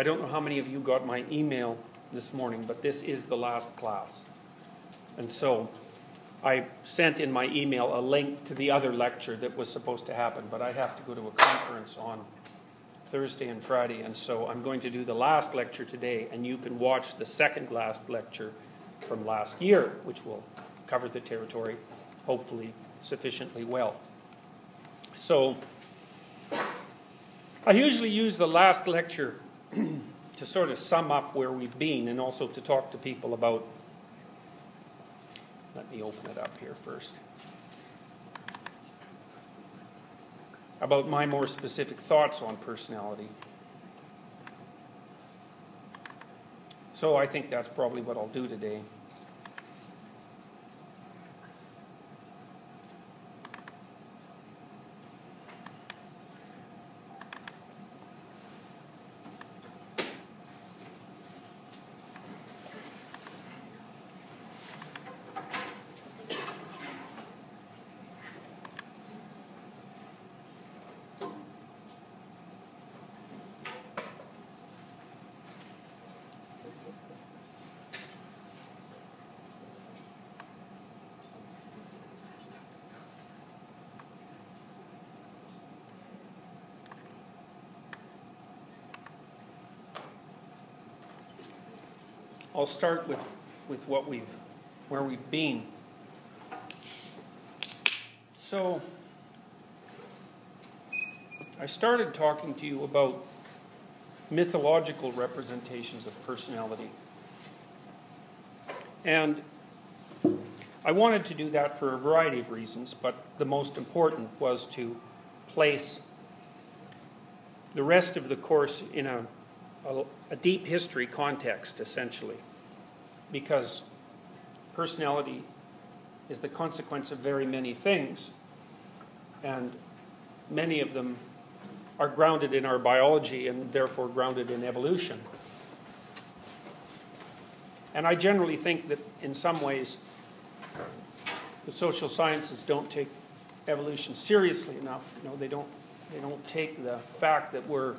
I don't know how many of you got my email this morning, but this is the last class. And so I sent in my email a link to the other lecture that was supposed to happen, but I have to go to a conference on Thursday and Friday, and so I'm going to do the last lecture today, and you can watch the second last lecture from last year, which will cover the territory, hopefully sufficiently well. So I usually use the last lecture to sort of sum up where we've been and also to talk to people about. Let me open it up here first. About my more specific thoughts on personality. So I think that's probably what I'll do today. I'll start with, with what we've, where we've been. So, I started talking to you about mythological representations of personality. And I wanted to do that for a variety of reasons, but the most important was to place the rest of the course in a, a, a deep history context, essentially because personality is the consequence of very many things, and many of them are grounded in our biology and therefore grounded in evolution. And I generally think that in some ways the social sciences don't take evolution seriously enough. You know, they don't they don't take the fact that we're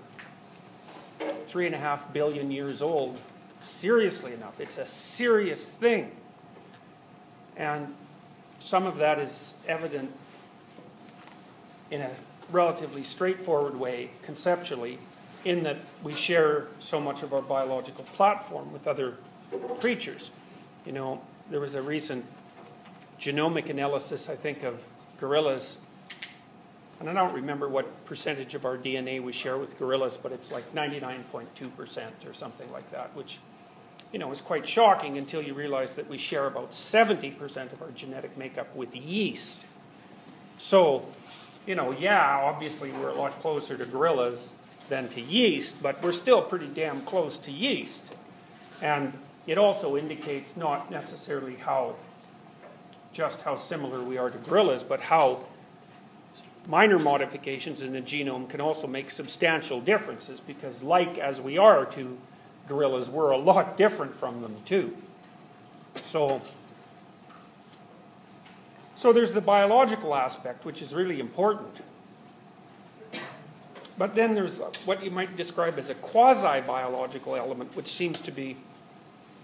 three and a half billion years old seriously enough. It's a serious thing. And some of that is evident in a relatively straightforward way, conceptually, in that we share so much of our biological platform with other creatures. You know, there was a recent genomic analysis, I think, of gorillas. And I don't remember what percentage of our DNA we share with gorillas, but it's like 99.2% or something like that, which you know, is quite shocking until you realize that we share about 70% of our genetic makeup with yeast. So, you know, yeah, obviously we're a lot closer to gorillas than to yeast, but we're still pretty damn close to yeast. And it also indicates not necessarily how, just how similar we are to gorillas, but how minor modifications in the genome can also make substantial differences because, like as we are to gorillas were a lot different from them too. So, so there's the biological aspect, which is really important. But then there's what you might describe as a quasi biological element, which seems to be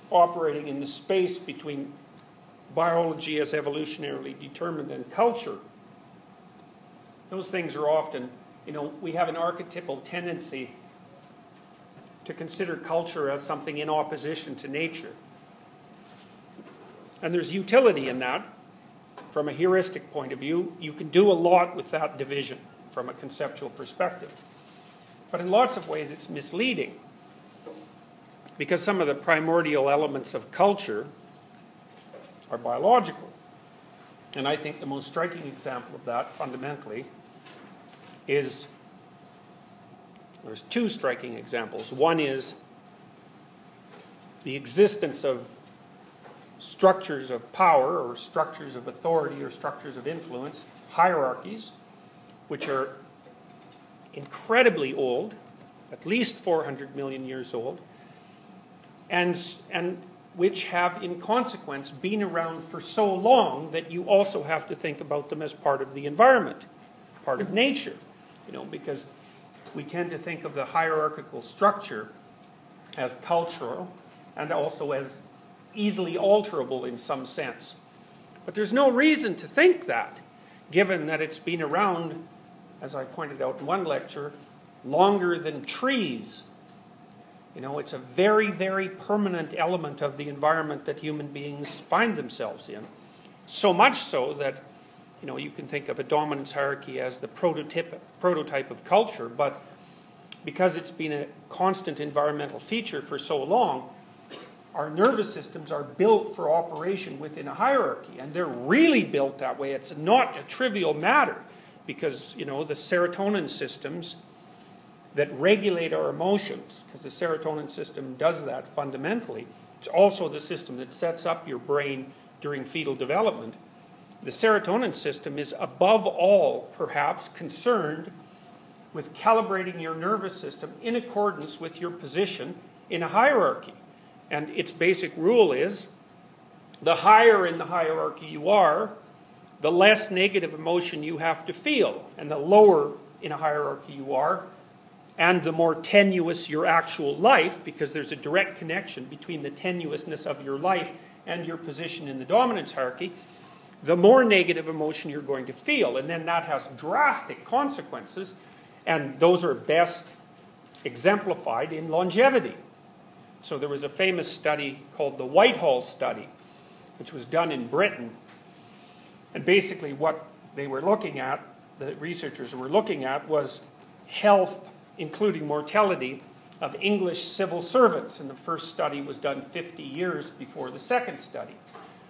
operating in the space between biology as evolutionarily determined and culture. Those things are often, you know, we have an archetypal tendency to consider culture as something in opposition to nature. And there's utility in that. From a heuristic point of view, you can do a lot with that division from a conceptual perspective. But in lots of ways, it's misleading. Because some of the primordial elements of culture are biological. And I think the most striking example of that, fundamentally, is there's two striking examples. One is the existence of structures of power or structures of authority or structures of influence, hierarchies, which are incredibly old, at least 400 million years old, and, and which have, in consequence, been around for so long that you also have to think about them as part of the environment, part of nature. You know, because we tend to think of the hierarchical structure as cultural and also as easily alterable in some sense. But there's no reason to think that, given that it's been around, as I pointed out in one lecture, longer than trees. You know, it's a very, very permanent element of the environment that human beings find themselves in. So much so that, you know, you can think of a dominance hierarchy as the prototype, prototype of culture, but because it's been a constant environmental feature for so long, our nervous systems are built for operation within a hierarchy, and they're really built that way. It's not a trivial matter because, you know, the serotonin systems that regulate our emotions, because the serotonin system does that fundamentally. It's also the system that sets up your brain during fetal development. The serotonin system is, above all, perhaps, concerned with calibrating your nervous system in accordance with your position in a hierarchy. And its basic rule is the higher in the hierarchy you are, the less negative emotion you have to feel. And the lower in a hierarchy you are, and the more tenuous your actual life, because there's a direct connection between the tenuousness of your life and your position in the dominance hierarchy, the more negative emotion you're going to feel. And then that has drastic consequences, and those are best exemplified in longevity. So there was a famous study called the Whitehall study, which was done in Britain. And basically, what they were looking at, the researchers were looking at, was health, including mortality, of English civil servants. And the first study was done 50 years before the second study.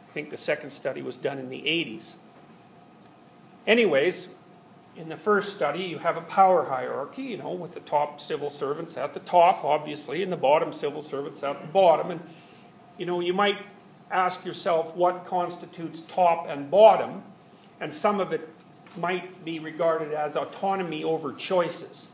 I think the second study was done in the 80s. Anyways, in the first study, you have a power hierarchy, you know, with the top civil servants at the top, obviously, and the bottom civil servants at the bottom. And, you know, you might ask yourself what constitutes top and bottom, and some of it might be regarded as autonomy over choices.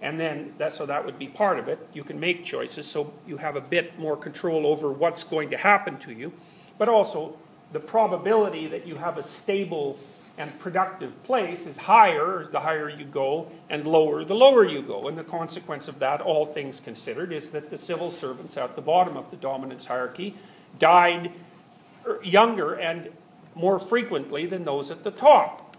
And then, that, so that would be part of it. You can make choices, so you have a bit more control over what's going to happen to you. But also, the probability that you have a stable and productive place is higher the higher you go, and lower the lower you go. And the consequence of that, all things considered, is that the civil servants at the bottom of the dominance hierarchy died er, younger and more frequently than those at the top.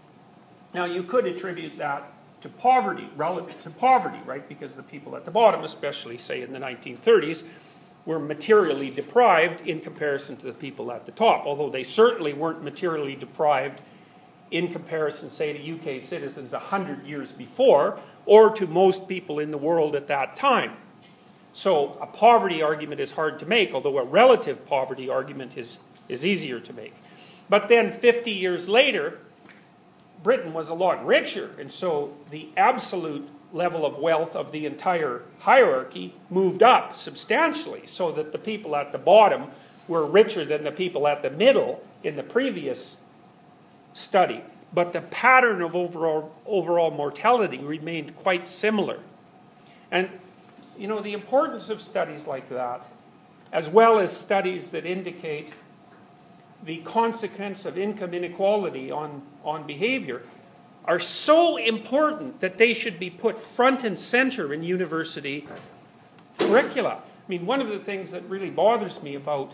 Now, you could attribute that to poverty, relative to poverty, right? Because the people at the bottom, especially, say, in the 1930s, were materially deprived in comparison to the people at the top, although they certainly weren't materially deprived in comparison, say, to UK citizens 100 years before, or to most people in the world at that time. So a poverty argument is hard to make, although a relative poverty argument is, is easier to make. But then 50 years later, Britain was a lot richer, and so the absolute level of wealth of the entire hierarchy moved up substantially, so that the people at the bottom were richer than the people at the middle in the previous study, but the pattern of overall, overall mortality remained quite similar. And, you know, the importance of studies like that, as well as studies that indicate the consequence of income inequality on, on behavior, are so important that they should be put front and center in university curricula. I mean, one of the things that really bothers me about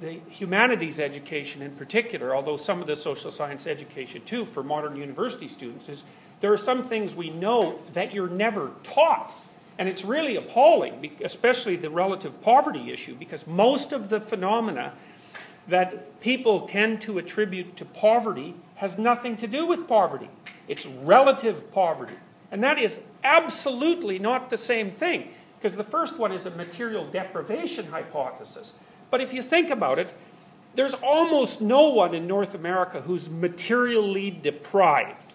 the humanities education in particular, although some of the social science education too for modern university students, is there are some things we know that you're never taught. And it's really appalling, especially the relative poverty issue, because most of the phenomena that people tend to attribute to poverty has nothing to do with poverty. It's relative poverty. And that is absolutely not the same thing, because the first one is a material deprivation hypothesis. But if you think about it, there's almost no one in North America who's materially deprived.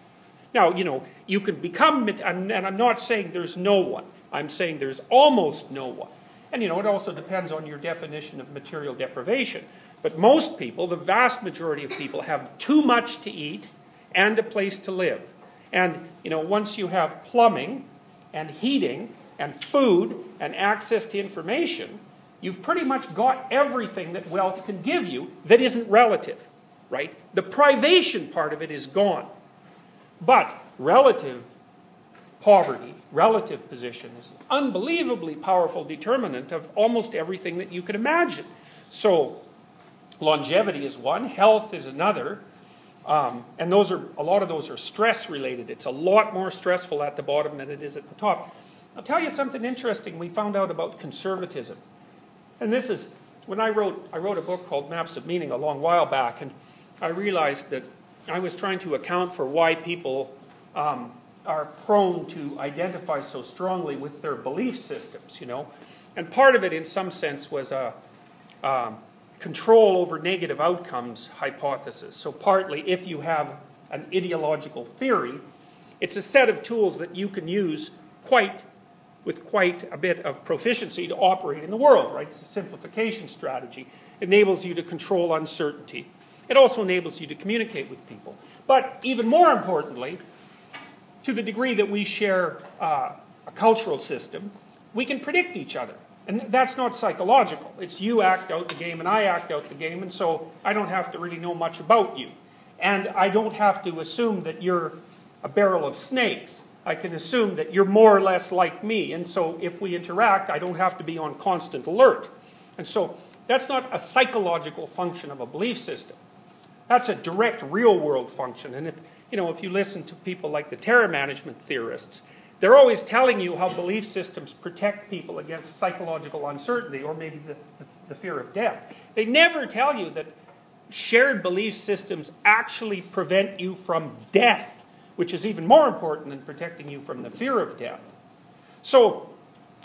Now, you know, you can become, and I'm not saying there's no one, I'm saying there's almost no one. And, you know, it also depends on your definition of material deprivation. But most people, the vast majority of people, have too much to eat and a place to live. And, you know, once you have plumbing and heating and food and access to information, you've pretty much got everything that wealth can give you that isn't relative, right? The privation part of it is gone. But relative poverty, relative position, is an unbelievably powerful determinant of almost everything that you could imagine. So, longevity is one, health is another, um, and those are a lot of those are stress related. It's a lot more stressful at the bottom than it is at the top. I'll tell you something interesting we found out about conservatism. And this is when I wrote I wrote a book called Maps of Meaning a long while back, and I realized that I was trying to account for why people um, are prone to identify so strongly with their belief systems, you know. And part of it, in some sense, was a um, control over negative outcomes hypothesis. So, partly, if you have an ideological theory, it's a set of tools that you can use quite with quite a bit of proficiency to operate in the world, right? It's a simplification strategy. It enables you to control uncertainty. It also enables you to communicate with people. But even more importantly, to the degree that we share uh, a cultural system, we can predict each other. And that's not psychological. It's you act out the game and I act out the game, and so I don't have to really know much about you. And I don't have to assume that you're a barrel of snakes. I can assume that you're more or less like me. And so if we interact, I don't have to be on constant alert. And so that's not a psychological function of a belief system. That's a direct real world function. And if you know, if you listen to people like the terror management theorists, they're always telling you how belief systems protect people against psychological uncertainty or maybe the, the, the fear of death. They never tell you that shared belief systems actually prevent you from death, which is even more important than protecting you from the fear of death. So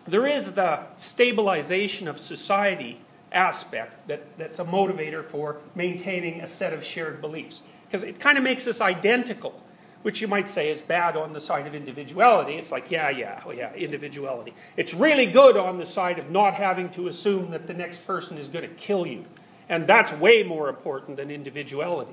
there is the stabilization of society aspect that, that's a motivator for maintaining a set of shared beliefs because it kind of makes us identical, which you might say is bad on the side of individuality. It's like, yeah, yeah, oh yeah, individuality. It's really good on the side of not having to assume that the next person is going to kill you. And that's way more important than individuality.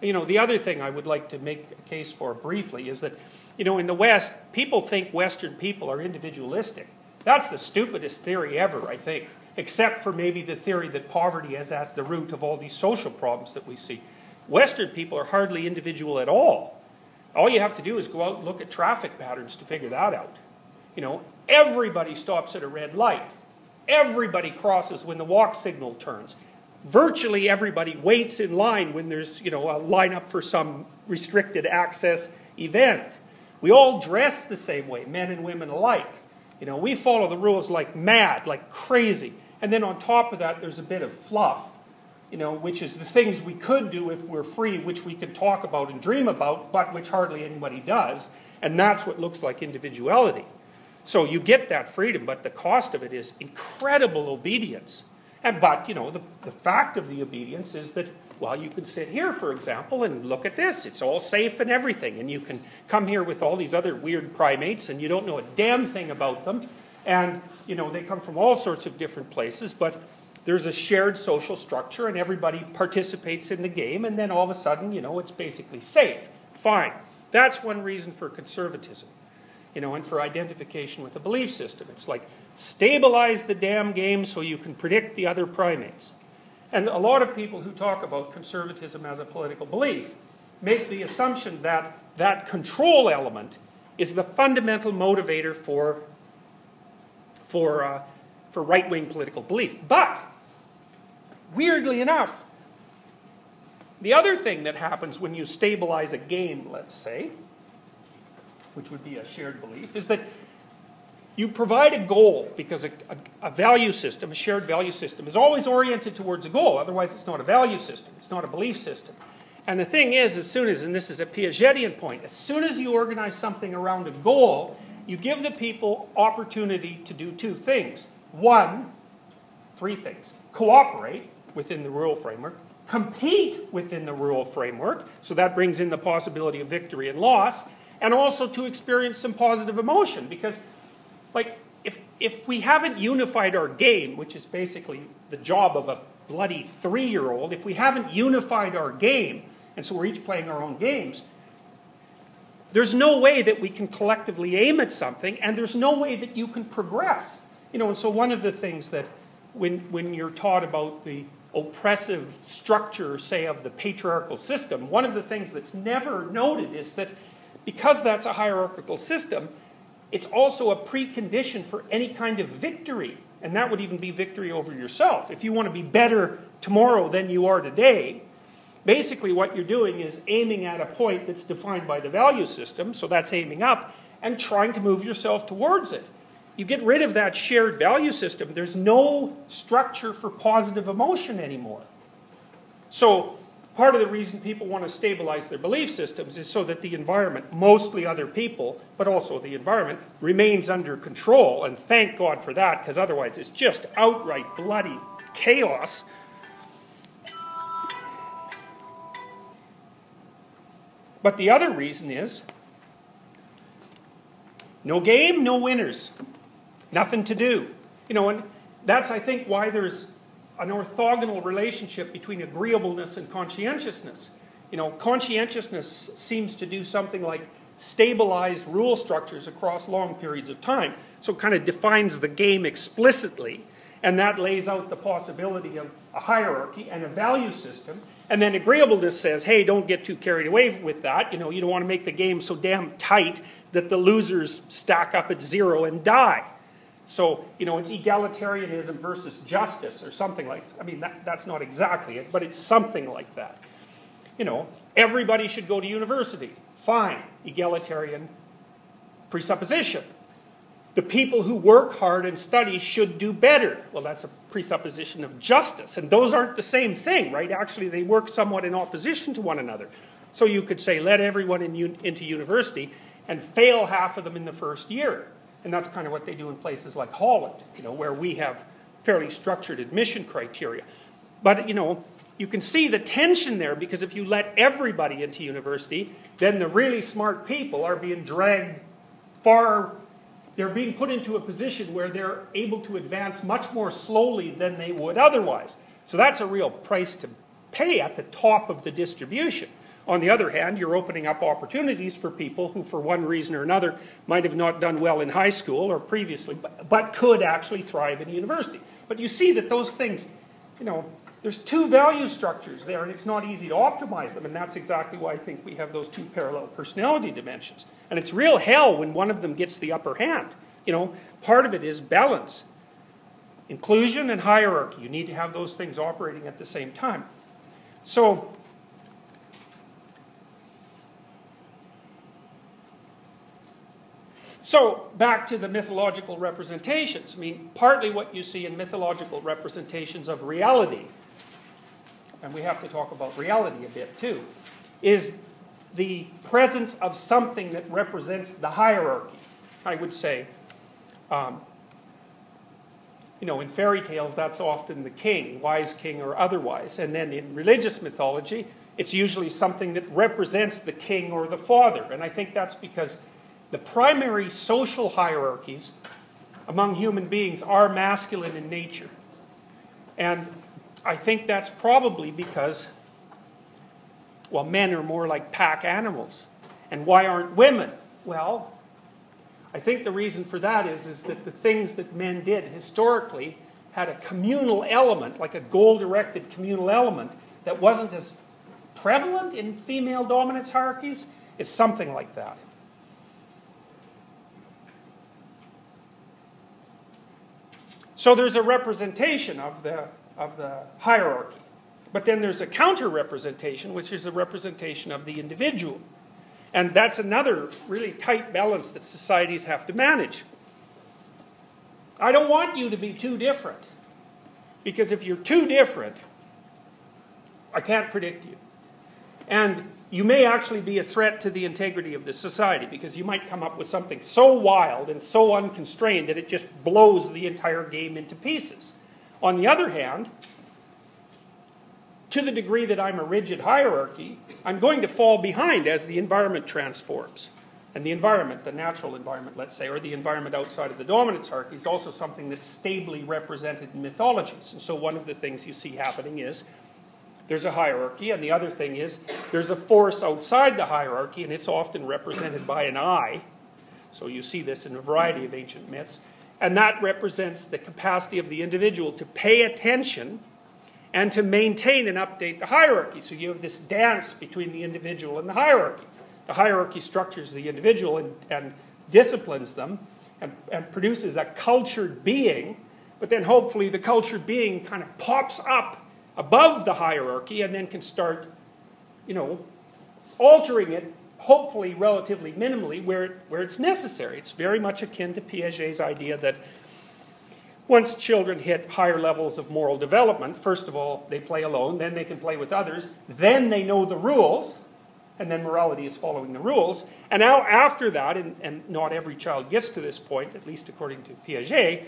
You know, the other thing I would like to make a case for briefly is that, you know, in the West, people think Western people are individualistic. That's the stupidest theory ever, I think, except for maybe the theory that poverty is at the root of all these social problems that we see. Western people are hardly individual at all. All you have to do is go out and look at traffic patterns to figure that out. You know, everybody stops at a red light. Everybody crosses when the walk signal turns. Virtually everybody waits in line when there's, you know, a lineup for some restricted access event. We all dress the same way, men and women alike. You know, we follow the rules like mad, like crazy. And then on top of that, there's a bit of fluff you know, which is the things we could do if we're free, which we could talk about and dream about, but which hardly anybody does. And that's what looks like individuality. So you get that freedom, but the cost of it is incredible obedience. And but, you know, the, the fact of the obedience is that, well, you can sit here, for example, and look at this. It's all safe and everything. And you can come here with all these other weird primates, and you don't know a damn thing about them. And, you know, they come from all sorts of different places, but there's a shared social structure and everybody participates in the game, and then all of a sudden, you know, it's basically safe. Fine. That's one reason for conservatism, you know, and for identification with a belief system. It's like stabilize the damn game so you can predict the other primates. And a lot of people who talk about conservatism as a political belief make the assumption that that control element is the fundamental motivator for, for, uh, for right wing political belief. But Weirdly enough, the other thing that happens when you stabilize a game, let's say, which would be a shared belief, is that you provide a goal because a, a, a, value system, a shared value system, is always oriented towards a goal. Otherwise, it's not a value system, it's not a belief system. And the thing is, as soon as, and this is a Piagetian point, as soon as you organize something around a goal, you give the people opportunity to do two things. One, three things. Cooperate, within the rule framework, compete within the rule framework, so that brings in the possibility of victory and loss, and also to experience some positive emotion because, like, if, if we haven't unified our game, which is basically the job of a bloody three year old, if we haven't unified our game, and so we're each playing our own games, there's no way that we can collectively aim at something, and there's no way that you can progress. You know, and so one of the things that when, when you're taught about the oppressive structure, say, of the patriarchal system, one of the things that's never noted is that because that's a hierarchical system, it's also a precondition for any kind of victory. And that would even be victory over yourself. If you want to be better tomorrow than you are today, basically what you're doing is aiming at a point that's defined by the value system, so that's aiming up, and trying to move yourself towards it. You get rid of that shared value system, there's no structure for positive emotion anymore. So part of the reason people want to stabilize their belief systems is so that the environment, mostly other people, but also the environment, remains under control. And thank God for that, because otherwise it's just outright bloody chaos. But the other reason is no game, no winners. Nothing to do. You know, and that's, I think, why there's an orthogonal relationship between agreeableness and conscientiousness. You know, conscientiousness seems to do something like stabilize rule structures across long periods of time. So it kind of defines the game explicitly, and that lays out the possibility of a hierarchy and a value system. And then agreeableness says, hey, don't get too carried away with that. You know, you don't want to make the game so damn tight that the losers stack up at zero and die. So, you know, it's egalitarianism versus justice or something like that. I mean, that, that's not exactly it, but it's something like that. You know, everybody should go to university. Fine. Egalitarian presupposition. The people who work hard and study should do better. Well, that's a presupposition of justice. And those aren't the same thing, right? Actually, they work somewhat in opposition to one another. So you could say, let everyone in, into university and fail half of them in the first year and that's kind of what they do in places like Holland, you know, where we have fairly structured admission criteria. But, you know, you can see the tension there because if you let everybody into university, then the really smart people are being dragged far, they're being put into a position where they're able to advance much more slowly than they would otherwise. So that's a real price to pay at the top of the distribution. On the other hand, you're opening up opportunities for people who, for one reason or another, might have not done well in high school or previously, but, but could actually thrive in university. But you see that those things, you know, there's two value structures there, and it's not easy to optimize them, and that's exactly why I think we have those two parallel personality dimensions. And it's real hell when one of them gets the upper hand. You know, part of it is balance. Inclusion and hierarchy. You need to have those things operating at the same time. So, So, back to the mythological representations. I mean, partly what you see in mythological representations of reality, and we have to talk about reality a bit too, is the presence of something that represents the hierarchy. I would say, um, you know, in fairy tales, that's often the king, wise king or otherwise. And then in religious mythology, it's usually something that represents the king or the father. And I think that's because the primary social hierarchies among human beings are masculine in nature. And I think that's probably because, well, men are more like pack animals. And why aren't women? Well, I think the reason for that is, is that the things that men did historically had a communal element, like a goal directed communal element, that wasn't as prevalent in female dominance hierarchies. It's something like that. So there's a representation of the, of the hierarchy. But then there's a counter representation, which is a representation of the individual. And that's another really tight balance that societies have to manage. I don't want you to be too different. Because if you're too different, I can't predict you. And you may actually be a threat to the integrity of the society because you might come up with something so wild and so unconstrained that it just blows the entire game into pieces. On the other hand, to the degree that I'm a rigid hierarchy, I'm going to fall behind as the environment transforms. And the environment, the natural environment, let's say, or the environment outside of the dominance hierarchy, is also something that's stably represented in mythologies. And so one of the things you see happening is there's a hierarchy, and the other thing is there's a force outside the hierarchy, and it's often represented by an eye. So you see this in a variety of ancient myths. And that represents the capacity of the individual to pay attention and to maintain and update the hierarchy. So you have this dance between the individual and the hierarchy. The hierarchy structures the individual, and, and disciplines them and, and produces a cultured being, but then hopefully the cultured being kind of pops up above the hierarchy and then can start, you know, altering it, hopefully relatively minimally, where, it, where it's necessary. It's very much akin to Piaget's idea that once children hit higher levels of moral development, first of all, they play alone, then they can play with others, then they know the rules, and then morality is following the rules. And now, after that, and, and not every child gets to this point, at least according to Piaget,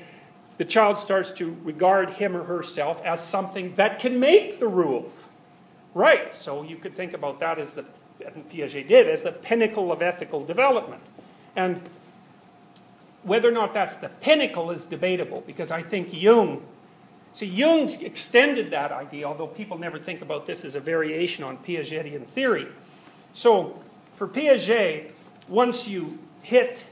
the child starts to regard him or herself as something that can make the rules. Right, so you could think about that as the, Piaget did, as the pinnacle of ethical development. And whether or not that's the pinnacle is debatable because I think Jung, see, Jung extended that idea, although people never think about this as a variation on Piagetian theory. So, for Piaget, once you hit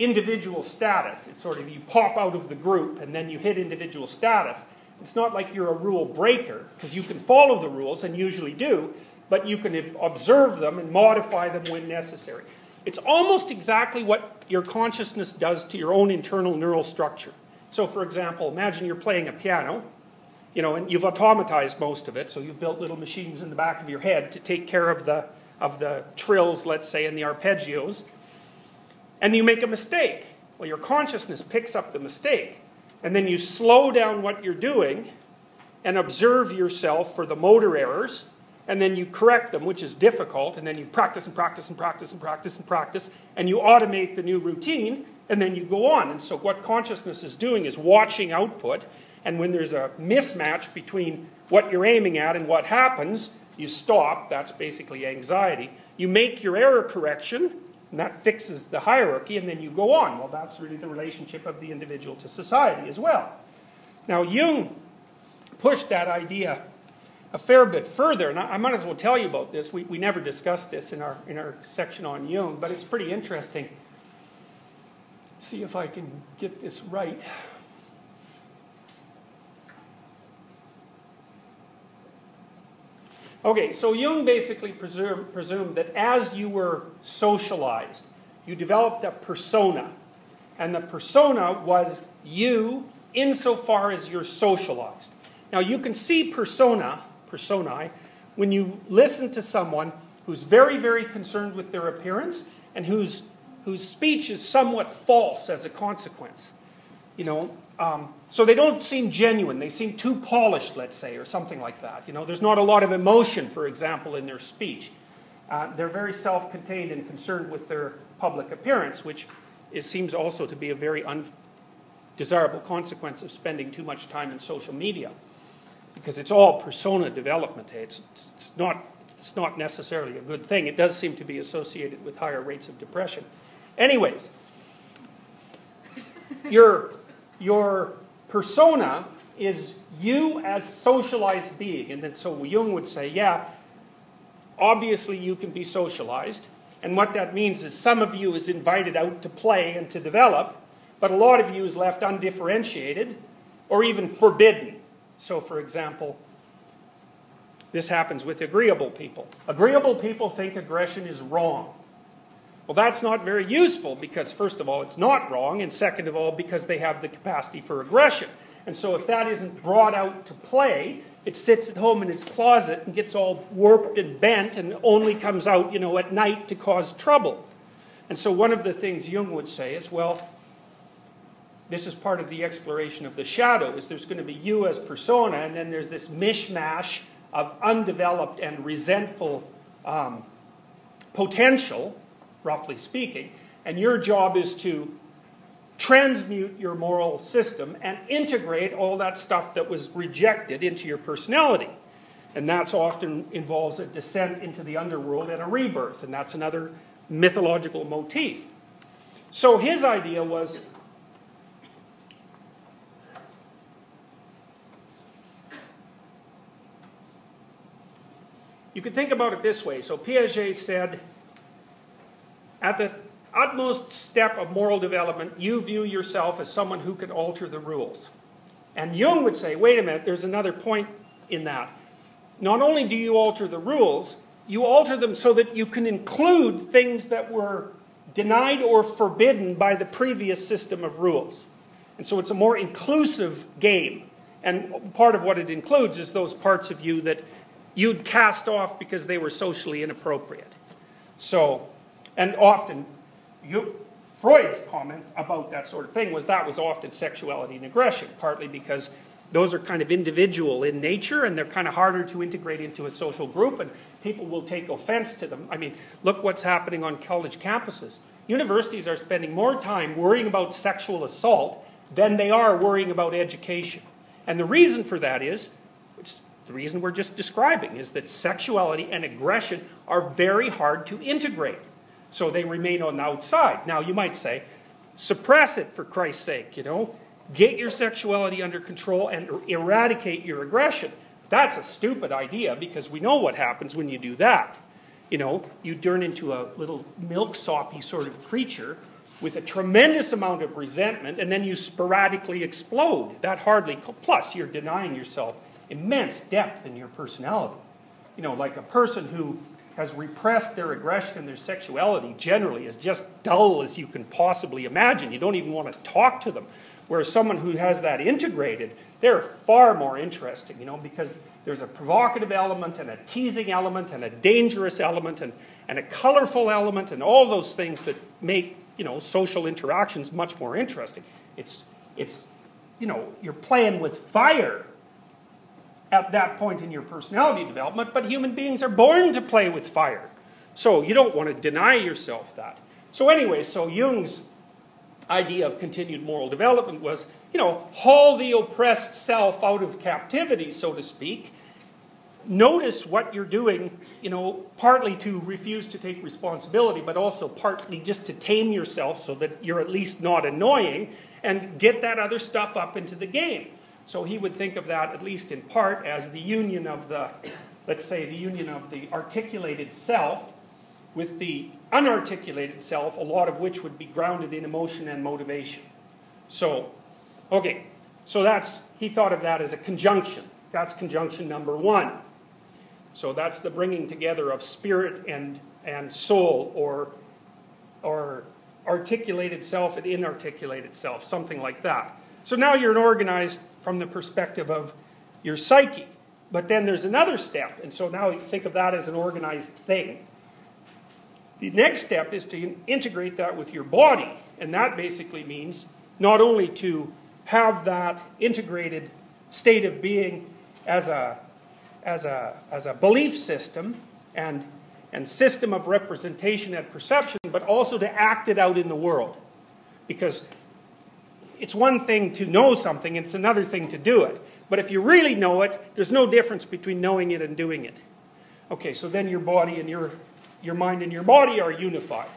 individual status, it's sort of you pop out of the group and then you hit individual status. It's not like you're a rule breaker, because you can follow the rules and usually do, but you can observe them and modify them when necessary. It's almost exactly what your consciousness does to your own internal neural structure. So, for example, imagine you're playing a piano, you know, and you've automatized most of it, so you've built little machines in the back of your head to take care of the, of the trills, let's say, and the arpeggios, and you make a mistake. Well, your consciousness picks up the mistake, and then you slow down what you're doing and observe yourself for the motor errors and then you correct them, which is difficult, and then you practice and practice and practice and practice and practice, and you automate the new routine, and then you go on. And so, what consciousness is doing is watching output, and when there's a mismatch between what you're aiming at and what happens, you stop. That's basically anxiety. You make your error correction, and that fixes the hierarchy, and then you go on. Well, that's really the relationship of the individual to society as well. Now, Jung pushed that idea a fair bit further, and I, might as well tell you about this. We, we never discussed this in our, in our section on Jung, but it's pretty interesting. Let's see if I can get this right. Okay, so Jung basically presume, presumed that as you were socialized, you developed a persona. And the persona was you insofar as you're socialized. Now, you can see persona personae, when you listen to someone who's very, very concerned with their appearance and whose, whose speech is somewhat false as a consequence. You know, um, so they don't seem genuine. They seem too polished, let's say, or something like that. You know, there's not a lot of emotion, for example, in their speech. Uh, they're very self-contained and concerned with their public appearance, which is, seems also to be a very undesirable consequence of spending too much time in social media because it's all persona development. It's, it's, not, it's not necessarily a good thing. It does seem to be associated with higher rates of depression. Anyways, your, your persona is you as socialized being. And then so Jung would say, yeah, obviously you can be socialized. And what that means is some of you is invited out to play and to develop, but a lot of you is left undifferentiated or even forbidden. So, for example, this happens with agreeable people. Agreeable people think aggression is wrong. Well, that's not very useful because, first of all, it's not wrong, and second of all, because they have the capacity for aggression. And so, if that isn't brought out to play, it sits at home in its closet and gets all warped and bent and only comes out, you know, at night to cause trouble. And so, one of the things Jung would say is, well, this is part of the exploration of the shadow is there's going to be you as persona and then there's this mishmash of undeveloped and resentful um, potential roughly speaking and your job is to transmute your moral system and integrate all that stuff that was rejected into your personality and that's often involves a descent into the underworld and a rebirth and that's another mythological motif so his idea was You could think about it this way. So Piaget said, at the utmost step of moral development, you view yourself as someone who can alter the rules. And Jung would say, wait a minute, there's another point in that. Not only do you alter the rules, you alter them so that you can include things that were denied or forbidden by the previous system of rules. And so it's a more inclusive game. And part of what it includes is those parts of you that you'd cast off because they were socially inappropriate. So, and often, you, Freud's comment about that sort of thing was that was often sexuality and aggression, partly because those are kind of individual in nature and they're kind of harder to integrate into a social group and people will take offense to them. I mean, look what's happening on college campuses. Universities are spending more time worrying about sexual assault than they are worrying about education. And the reason for that is, which the reason we're just describing, is that sexuality and aggression are very hard to integrate. So they remain on the outside. Now, you might say, suppress it for Christ's sake, you know. Get your sexuality under control and er, eradicate your aggression. That's a stupid idea because we know what happens when you do that. You know, you turn into a little milksoppy sort of creature with a tremendous amount of resentment, and then you sporadically explode. That hardly, plus, you're denying yourself immense depth in your personality. You know, like a person who has repressed their aggression and their sexuality generally is just dull as you can possibly imagine. You don't even want to talk to them. Whereas someone who has that integrated, they're far more interesting, you know, because there's a provocative element and a teasing element and a dangerous element and, and a colorful element and all those things that make, you know, social interactions much more interesting. It's, it's you know, you're playing with fire at that point in your personality development, but human beings are born to play with fire. So you don't want to deny yourself that. So anyway, so Jung's idea of continued moral development was, you know, haul the oppressed self out of captivity, so to speak. Notice what you're doing, you know, partly to refuse to take responsibility, but also partly just to tame yourself so that you're at least not annoying and get that other stuff up into the game. So he would think of that, at least in part, as the union of the, let's say, the union of the articulated self with the unarticulated self, a lot of which would be grounded in emotion and motivation. So, okay, so that's, he thought of that as a conjunction. That's conjunction number one. So that's the bringing together of spirit and, and soul, or, or articulated self and inarticulated self, something like that. So now you're organized from the perspective of your psyche. But then there's another step, and so now you think of that as an organized thing. The next step is to integrate that with your body, and that basically means not only to have that integrated state of being as a, as a, as a belief system and, and system of representation and perception, but also to act it out in the world. Because it's one thing to know something, it's another thing to do it. But if you really know it, there's no difference between knowing it and doing it. Okay, so then your body and your your mind and your body are unified.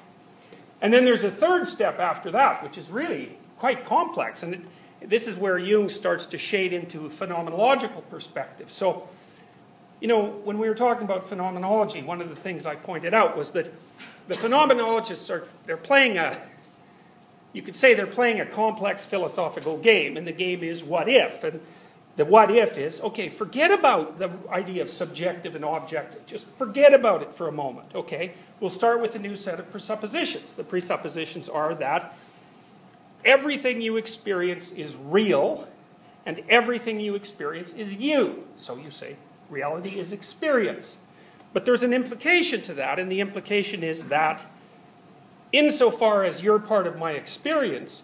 And then there's a third step after that, which is really quite complex. And it, this is where Jung starts to shade into a phenomenological perspective. So, you know, when we were talking about phenomenology, one of the things I pointed out was that the phenomenologists are they're playing a you could say they're playing a complex philosophical game, and the game is what if. And the what if is okay, forget about the idea of subjective and objective. Just forget about it for a moment, okay? We'll start with a new set of presuppositions. The presuppositions are that everything you experience is real and everything you experience is you. So you say reality is experience. But there's an implication to that, and the implication is that insofar as you're part of my experience,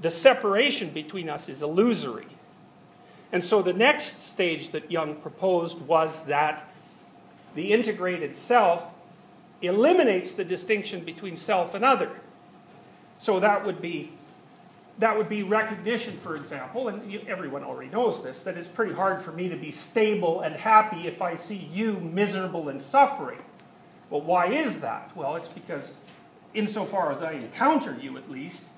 the separation between us is illusory. And so the next stage that Jung proposed was that the integrated self eliminates the distinction between self and other. So that would be that would be recognition, for example, and you, everyone already knows this, that it's pretty hard for me to be stable and happy if I see you miserable and suffering. Well, why is that? Well, it's because insofar as I encounter you at least,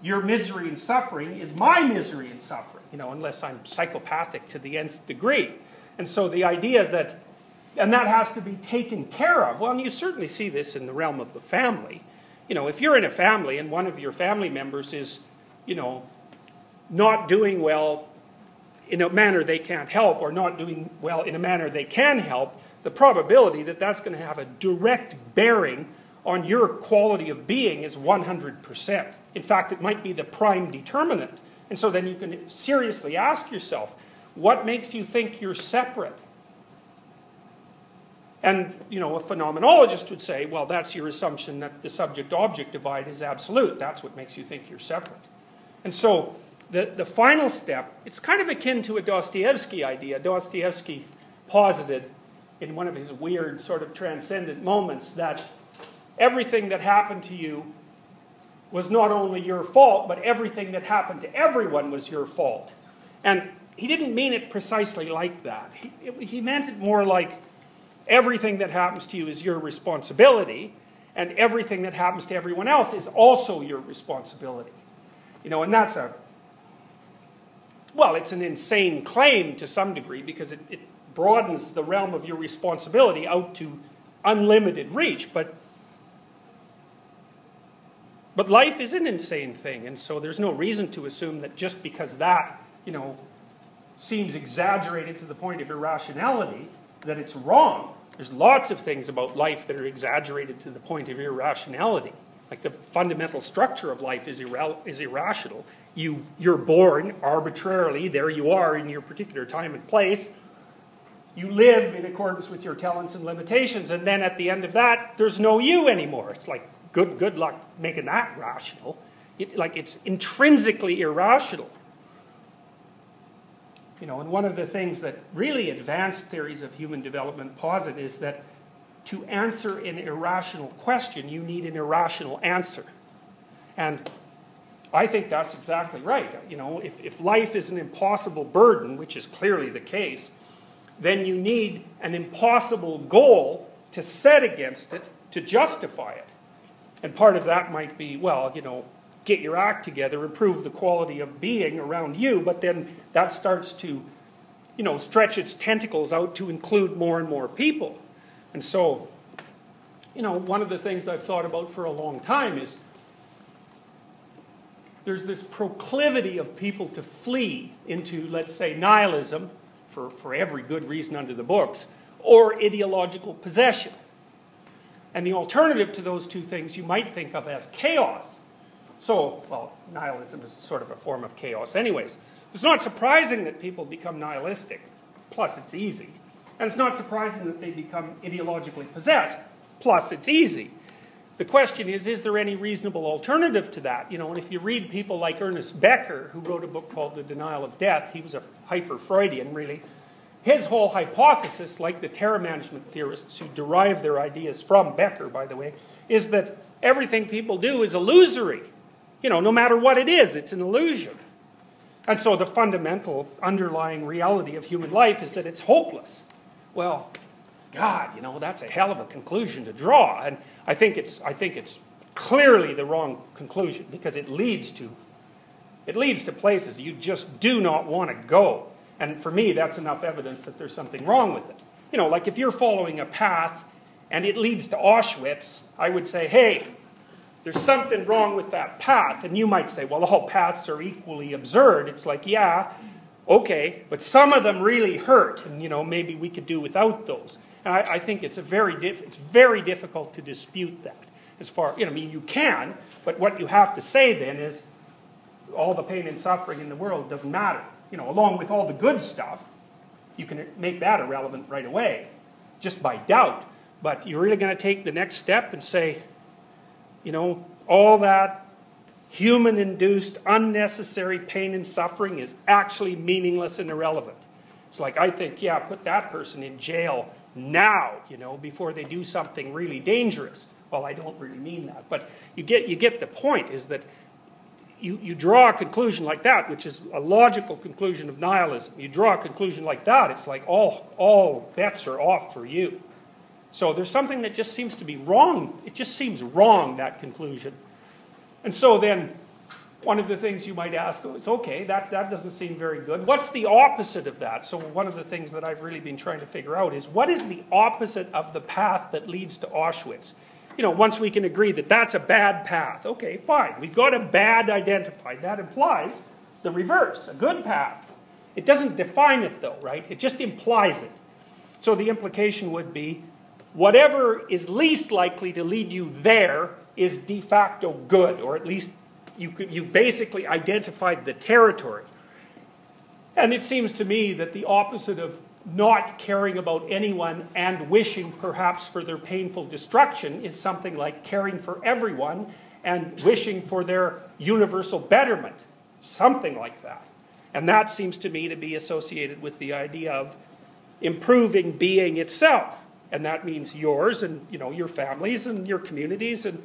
your misery and suffering is my misery and suffering, you know, unless I'm psychopathic to the nth degree. And so the idea that, and that has to be taken care of, well, and you certainly see this in the realm of the family. You know, if you're in a family and one of your family members is, you know, not doing well in a manner they can't help or not doing well in a manner they can help, the probability that that's going to have a direct bearing on your quality of being is 100%. In fact, it might be the prime determinant. And so then you can seriously ask yourself, what makes you think you're separate? And, you know, a phenomenologist would say, well, that's your assumption that the subject-object divide is absolute. That's what makes you think you're separate. And so the, the final step, it's kind of akin to a Dostoevsky idea. Dostoevsky posited in one of his weird sort of transcendent moments that everything that happened to you was not only your fault, but everything that happened to everyone was your fault. And he didn't mean it precisely like that. He, it, he meant it more like everything that happens to you is your responsibility, and everything that happens to everyone else is also your responsibility. You know, and that's a, well, it's an insane claim to some degree because it, it broadens the realm of your responsibility out to unlimited reach, but but life is an insane thing, and so there's no reason to assume that just because that, you know, seems exaggerated to the point of irrationality, that it's wrong. There's lots of things about life that are exaggerated to the point of irrationality. Like the fundamental structure of life is, irra is irrational. You, you're born arbitrarily, there you are in your particular time and place. You live in accordance with your talents and limitations, and then at the end of that, there's no you anymore. It's like, good, good luck making that rational. It, like, it's intrinsically irrational. You know, and one of the things that really advanced theories of human development posit is that to answer an irrational question, you need an irrational answer. And I think that's exactly right. You know, if, if life is an impossible burden, which is clearly the case, then you need an impossible goal to set against it to justify it. And part of that might be, well, you know, get your act together, improve the quality of being around you, but then that starts to, you know, stretch its tentacles out to include more and more people. And so, you know, one of the things I've thought about for a long time is there's this proclivity of people to flee into, let's say, nihilism, for, for every good reason under the books, or ideological possession. And the alternative to those two things you might think of as chaos. So, well, nihilism is sort of a form of chaos anyways. It's not surprising that people become nihilistic, plus it's easy. And it's not surprising that they become ideologically possessed, plus it's easy. The question is, is there any reasonable alternative to that? You know, and if you read people like Ernest Becker, who wrote a book called The Denial of Death, he was a hyper-Freudian, really. His whole hypothesis, like the terror management theorists who derive their ideas from Becker, by the way, is that everything people do is illusory. You know, no matter what it is, it's an illusion. And so the fundamental underlying reality of human life is that it's hopeless. Well, God, you know, that's a hell of a conclusion to draw. And I think it's, I think it's clearly the wrong conclusion because it leads to it leads to places you just do not want to go. And for me, that's enough evidence that there's something wrong with it. You know, like if you're following a path and it leads to Auschwitz, I would say, hey, there's something wrong with that path. And you might say, well, all paths are equally absurd. It's like, yeah, okay, but some of them really hurt, and you know, maybe we could do without those. And I, I think it's a very it's very difficult to dispute that. As far, you know, I mean, you can, but what you have to say then is, all the pain and suffering in the world doesn't matter. You know, along with all the good stuff, you can make that irrelevant right away, just by doubt. But you're really going to take the next step and say, you know, all that human induced unnecessary pain and suffering is actually meaningless and irrelevant. It's like, I think, yeah, put that person in jail now, you know, before they do something really dangerous. Well, I don't really mean that. But you get, you get the point is that you, you draw a conclusion like that, which is a logical conclusion of nihilism. You draw a conclusion like that, it's like all, all bets are off for you. So there's something that just seems to be wrong. It just seems wrong, that conclusion. And so then, one of the things you might ask oh, is okay, that, that doesn't seem very good. What's the opposite of that? So, one of the things that I've really been trying to figure out is what is the opposite of the path that leads to Auschwitz? You know, once we can agree that that's a bad path, okay, fine. We've got a bad identified. That implies the reverse, a good path. It doesn't define it though, right? It just implies it. So the implication would be whatever is least likely to lead you there is de facto good, or at least you, you basically identified the territory. And it seems to me that the opposite of not caring about anyone and wishing perhaps for their painful destruction is something like caring for everyone and wishing for their universal betterment. Something like that. And that seems to me to be associated with the idea of improving being itself. And that means yours and you know, your families and your communities and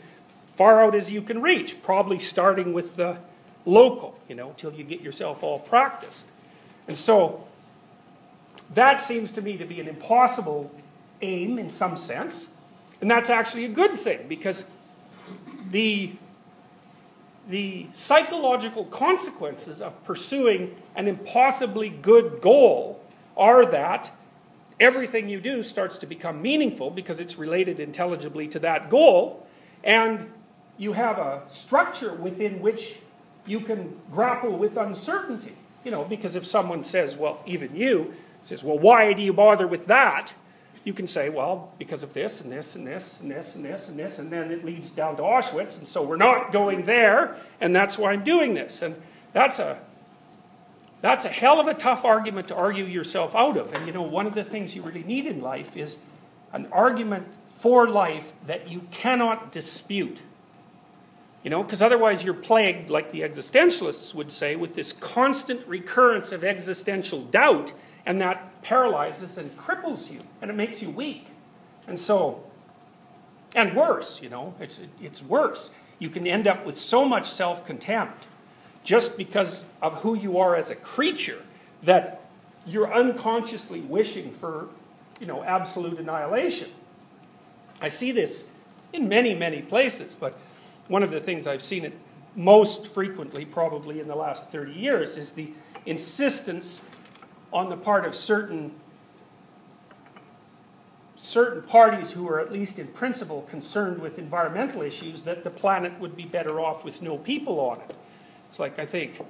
far out as you can reach, probably starting with the local, you know, until you get yourself all practiced. And so that seems to me to be an impossible aim in some sense. And that's actually a good thing because the, the psychological consequences of pursuing an impossibly good goal are that everything you do starts to become meaningful because it's related intelligibly to that goal, and you have a structure within which you can grapple with uncertainty. You know, because if someone says, well, even you, says, well, why do you bother with that? You can say, well, because of this and this and this and this and this and this, and then it leads down to Auschwitz, and so we're not going there, and that's why I'm doing this. And that's a that's a hell of a tough argument to argue yourself out of. And you know, one of the things you really need in life is an argument for life that you cannot dispute. You know, because otherwise you're plagued, like the existentialists would say, with this constant recurrence of existential doubt and that paralyzes and cripples you, and it makes you weak. And so, and worse, you know, it's, it's worse. You can end up with so much self contempt just because of who you are as a creature that you're unconsciously wishing for, you know, absolute annihilation. I see this in many, many places, but one of the things I've seen it most frequently, probably in the last 30 years, is the insistence on the part of certain certain parties who are at least in principle concerned with environmental issues that the planet would be better off with no people on it. It's like I think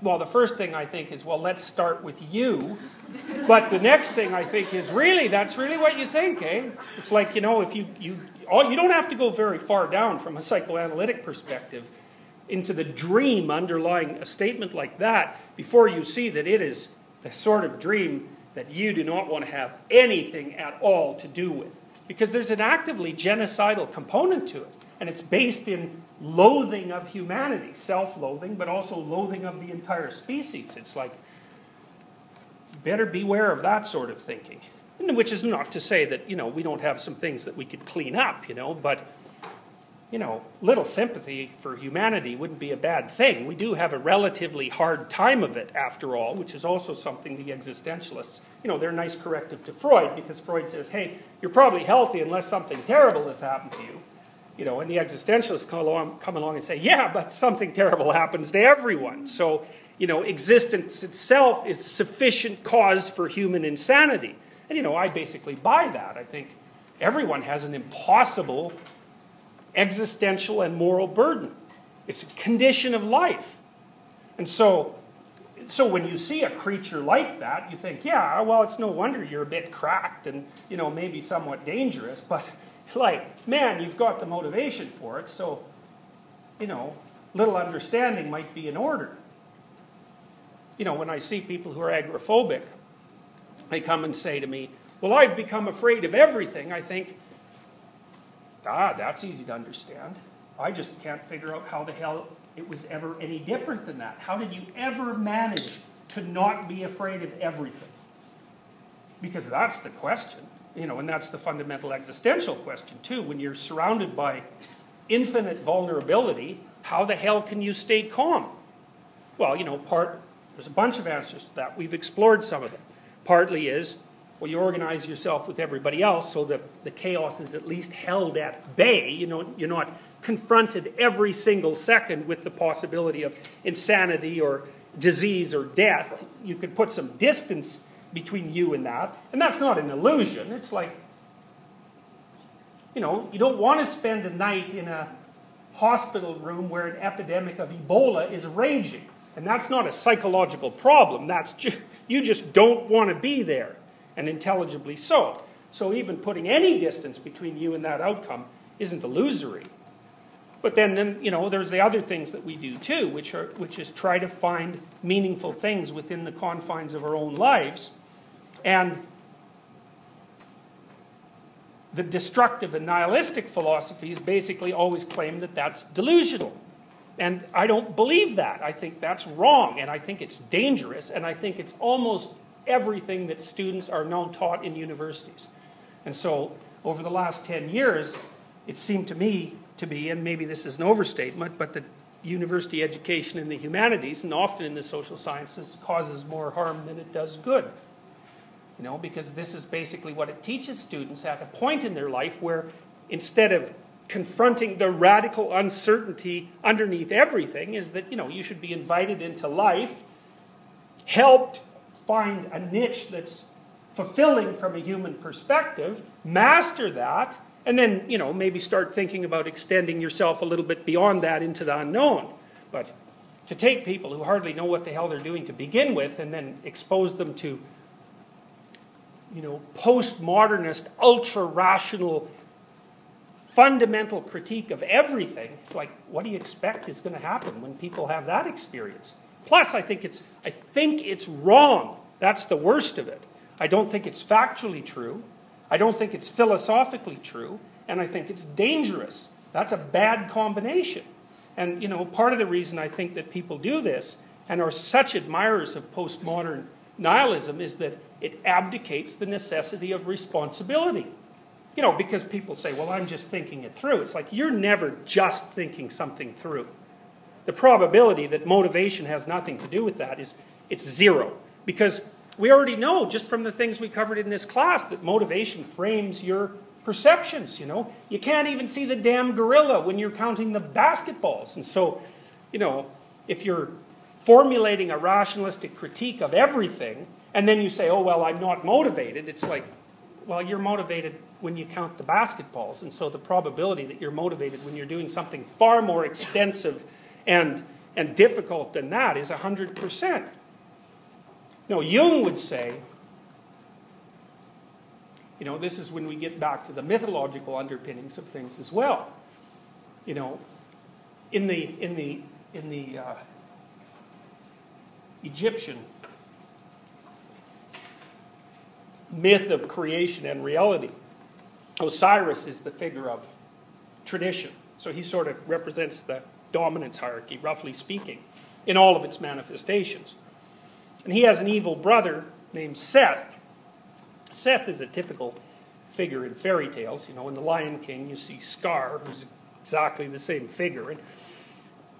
well, the first thing I think is, well, let's start with you. But the next thing I think is, really, that's really what you think, eh? It's like, you know, if you, you, all, you don't have to go very far down from a psychoanalytic perspective into the dream underlying a statement like that before you see that it is the sort of dream that you do not want to have anything at all to do with. Because there's an actively genocidal component to it. And it's based in loathing of humanity, self loathing, but also loathing of the entire species. It's like, better beware of that sort of thinking. Which is not to say that, you know, we don't have some things that we could clean up, you know, but you know, little sympathy for humanity wouldn't be a bad thing. We do have a relatively hard time of it, after all, which is also something the existentialists, you know, they're a nice corrective to Freud because Freud says, hey, you're probably healthy unless something terrible has happened to you. You know, and the existentialists come along, come along and say, yeah, but something terrible happens to everyone. So, you know, existence itself is sufficient cause for human insanity. And, you know, I basically buy that. I think everyone has an impossible existential and moral burden. It's a condition of life. And so, so when you see a creature like that, you think, yeah, well, it's no wonder you're a bit cracked and, you know, maybe somewhat dangerous, but like, man, you've got the motivation for it, so, you know, little understanding might be in order. You know, when I see people who are agoraphobic, they come and say to me, well, I've become afraid of everything. I think, Ah, that's easy to understand. I just can't figure out how the hell it was ever any different than that. How did you ever manage to not be afraid of everything? Because that's the question, you know, and that's the fundamental existential question too. When you're surrounded by infinite vulnerability, how the hell can you stay calm? Well, you know, part there's a bunch of answers to that. We've explored some of them. Partly is well, you organize yourself with everybody else so that the chaos is at least held at bay. You know, you're not confronted every single second with the possibility of insanity or disease or death. You can put some distance between you and that. And that's not an illusion. It's like, you know, you don't want to spend a night in a hospital room where an epidemic of Ebola is raging. And that's not a psychological problem. That's just, you just don't want to be there. And intelligibly so. So even putting any distance between you and that outcome isn't illusory. But then, then you know, there's the other things that we do too, which are which is try to find meaningful things within the confines of our own lives. And the destructive and nihilistic philosophies basically always claim that that's delusional. And I don't believe that. I think that's wrong, and I think it's dangerous, and I think it's almost everything that students are now taught in universities. And so, over the last 10 years, it seemed to me to be, and maybe this is an overstatement, but that university education in the humanities, and often in the social sciences, causes more harm than it does good. You know, because this is basically what it teaches students at a point in their life where instead of confronting the radical uncertainty underneath everything is that, you know, you should be invited into life, helped find a niche that's fulfilling from a human perspective, master that, and then, you know, maybe start thinking about extending yourself a little bit beyond that into the unknown. But to take people who hardly know what the hell they're doing to begin with and then expose them to you know, postmodernist, ultra rational, fundamental critique of everything. It's like, what do you expect is going to happen when people have that experience? Plus, I think it's, I think it's wrong. That's the worst of it. I don't think it's factually true. I don't think it's philosophically true. And I think it's dangerous. That's a bad combination. And, you know, part of the reason I think that people do this and are such admirers of postmodern nihilism is that it abdicates the necessity of responsibility. You know, because people say, well, I'm just thinking it through. It's like you're never just thinking something through. The probability that motivation has nothing to do with that is it's zero. Because we already know, just from the things we covered in this class, that motivation frames your perceptions, you know. You can't even see the damn gorilla when you're counting the basketballs. And so, you know, if you're formulating a rationalistic critique of everything, and then you say, oh, well, I'm not motivated, it's like, well, you're motivated when you count the basketballs. And so the probability that you're motivated when you're doing something far more extensive and, and difficult than that is 100%. No, Jung would say, you know, this is when we get back to the mythological underpinnings of things as well. You know, in the, in the, in the uh, Egyptian myth of creation and reality. Osiris is the figure of tradition. So he sort of represents the dominance hierarchy, roughly speaking, in all of its manifestations. And he has an evil brother named Seth. Seth is a typical figure in fairy tales. You know, in The Lion King, you see Scar, who's exactly the same figure. And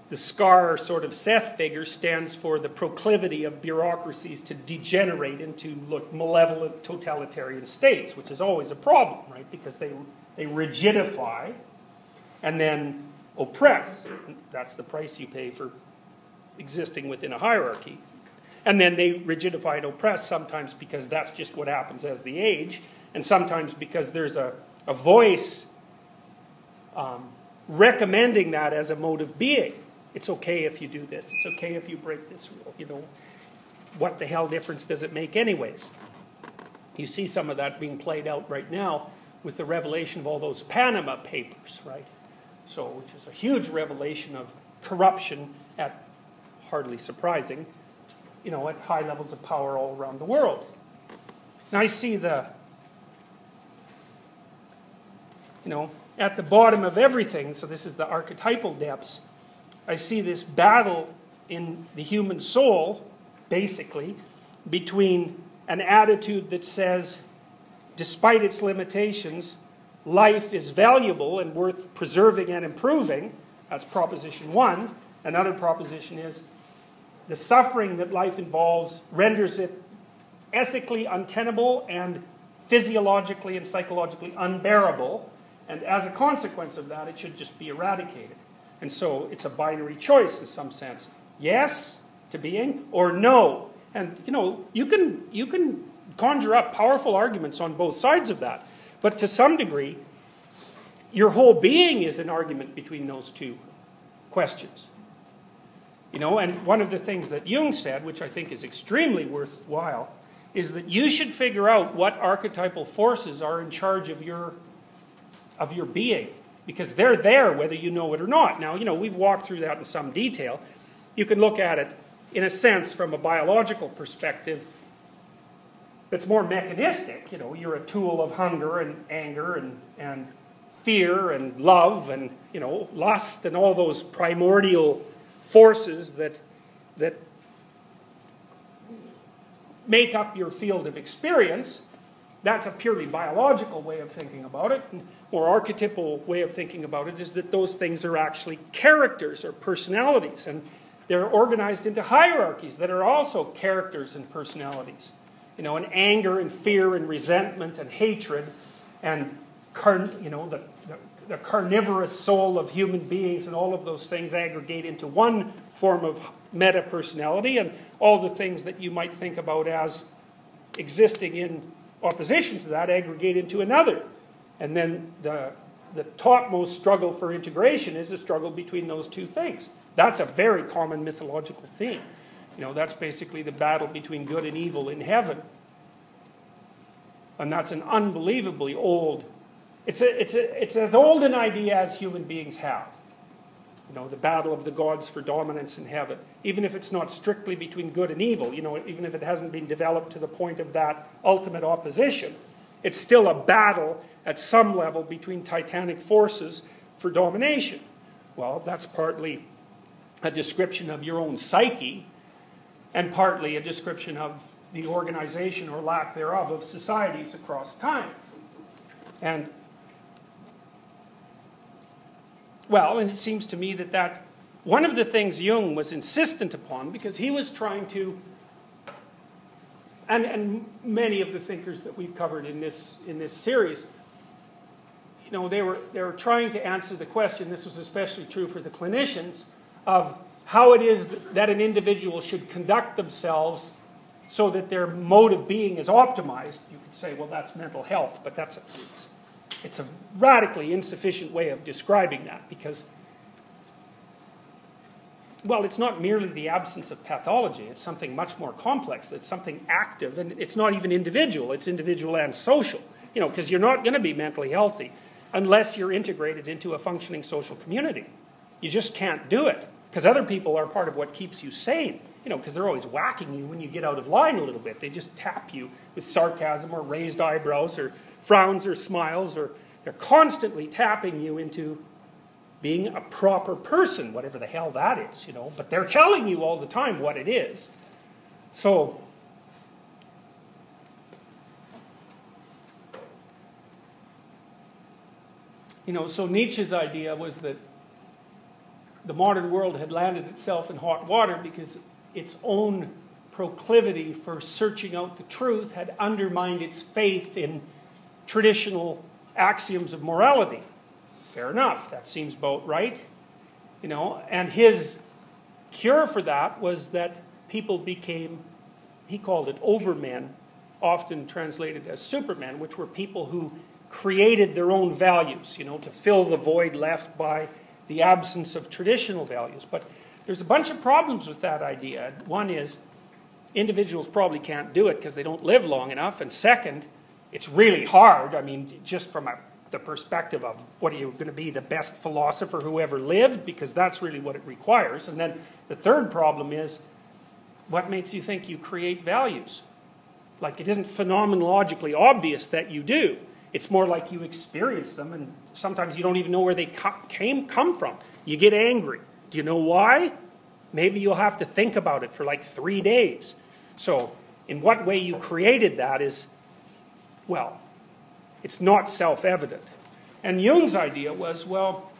the Scar sort of Seth figure stands for the proclivity of bureaucracies to degenerate into look, malevolent totalitarian states, which is always a problem, right? Because they, they rigidify and then oppress. That's the price you pay for existing within a hierarchy. And then they rigidify and oppress sometimes because that's just what happens as the age, and sometimes because there's a, a voice um, recommending that as a mode of being. It's okay if you do this. It's okay if you break this rule. You know, what the hell difference does it make, anyways? You see some of that being played out right now with the revelation of all those Panama Papers, right? So, which is a huge revelation of corruption at hardly surprising, you know, at high levels of power all around the world. Now I see the, you know, at the bottom of everything, so this is the archetypal depths, I see this battle in the human soul, basically, between an attitude that says, despite its limitations, life is valuable and worth preserving and improving. That's proposition one. Another proposition is the suffering that life involves renders it ethically untenable and physiologically and psychologically unbearable. And as a consequence of that, it should just be eradicated. And so it's a binary choice in some sense. Yes to being or no. And you know, you can you can conjure up powerful arguments on both sides of that. But to some degree, your whole being is an argument between those two questions. You know, and one of the things that Jung said, which I think is extremely worthwhile, is that you should figure out what archetypal forces are in charge of your, of your being. Because they're there whether you know it or not. Now, you know, we've walked through that in some detail. You can look at it, in a sense, from a biological perspective that's more mechanistic. You know, you're a tool of hunger and anger and, and fear and love and, you know, lust and all those primordial forces that, that make up your field of experience. That's a purely biological way of thinking about it. More archetypal way of thinking about it is that those things are actually characters or personalities. And they're organized into hierarchies that are also characters and personalities. You know, and anger and fear and resentment and hatred and, you know, the, the, carnivorous soul of human beings and all of those things aggregate into one form of meta personality, and all the things that you might think about as existing in opposition to that aggregate into another. And then the, the topmost struggle for integration is the struggle between those two things. That's a very common mythological theme. You know, that's basically the battle between good and evil in heaven. And that's an unbelievably old, it's, a, it's, a, it's as old an idea as human beings have. You know, the battle of the gods for dominance in heaven. Even if it's not strictly between good and evil, you know, even if it hasn't been developed to the point of that ultimate opposition, it's still a battle at some level between titanic forces for domination. Well, that's partly a description of your own psyche, and partly a description of the organization or lack thereof of societies across time. And well, and it seems to me that that one of the things Jung was insistent upon, because he was trying to, and, and many of the thinkers that we've covered in this, in this series, you know, they were, they were trying to answer the question, this was especially true for the clinicians, of how it is that an individual should conduct themselves so that their mode of being is optimized. You could say, well, that's mental health, but that's it's, it's a radically insufficient way of describing that because, well, it's not merely the absence of pathology, it's something much more complex. It's something active, and it's not even individual, it's individual and social. You know, because you're not going to be mentally healthy unless you're integrated into a functioning social community. You just can't do it because other people are part of what keeps you sane. You know, because they're always whacking you when you get out of line a little bit. They just tap you with sarcasm or raised eyebrows or frowns or smiles, or they're constantly tapping you into being a proper person, whatever the hell that is, you know. But they're telling you all the time what it is. So, you know, so Nietzsche's idea was that the modern world had landed itself in hot water because its own proclivity for searching out the truth had undermined its faith in traditional axioms of morality. Fair enough, that seems about right. You know, and his cure for that was that people became, he called it overmen, often translated as supermen, which were people who created their own values, you know, to fill the void left by the absence of traditional values. But there's a bunch of problems with that idea. One is individuals probably can't do it because they don't live long enough. And second, it's really hard. I mean, just from a, the perspective of what are you going to be, the best philosopher who ever lived, because that's really what it requires. And then the third problem is what makes you think you create values? Like, it isn't phenomenologically obvious that you do. It's more like you experience them, and sometimes you don't even know where they came, come from. You get angry. Do you know why? Maybe you'll have to think about it for like three days. So, in what way you created that is well, it's not self evident. And Jung's idea was well,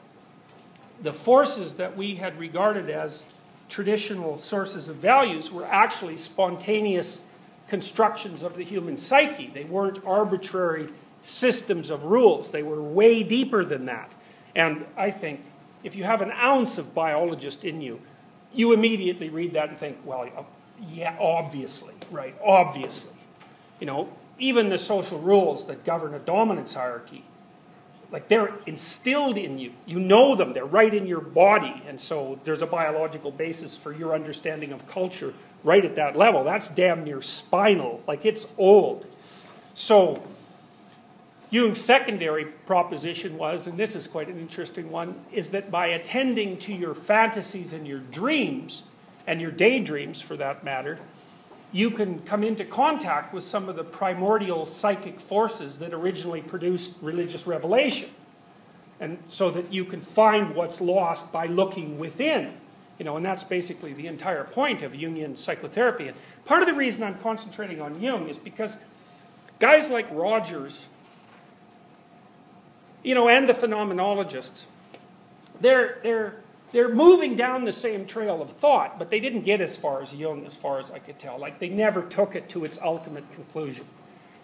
the forces that we had regarded as traditional sources of values were actually spontaneous constructions of the human psyche. They weren't arbitrary systems of rules, they were way deeper than that. And I think if you have an ounce of biologist in you, you immediately read that and think, well, yeah, obviously, right, obviously. You know, even the social rules that govern a dominance hierarchy like they're instilled in you. You know them, they're right in your body. And so there's a biological basis for your understanding of culture right at that level. That's damn near spinal, like it's old. So Jung's secondary proposition was, and this is quite an interesting one, is that by attending to your fantasies and your dreams, and your daydreams for that matter, you can come into contact with some of the primordial psychic forces that originally produced religious revelation. And so that you can find what's lost by looking within. You know, and that's basically the entire point of Jungian psychotherapy. And part of the reason I'm concentrating on Jung is because guys like Rogers, you know, and the phenomenologists, they're, they're they're moving down the same trail of thought, but they didn't get as far as Jung, as far as I could tell. Like, they never took it to its ultimate conclusion.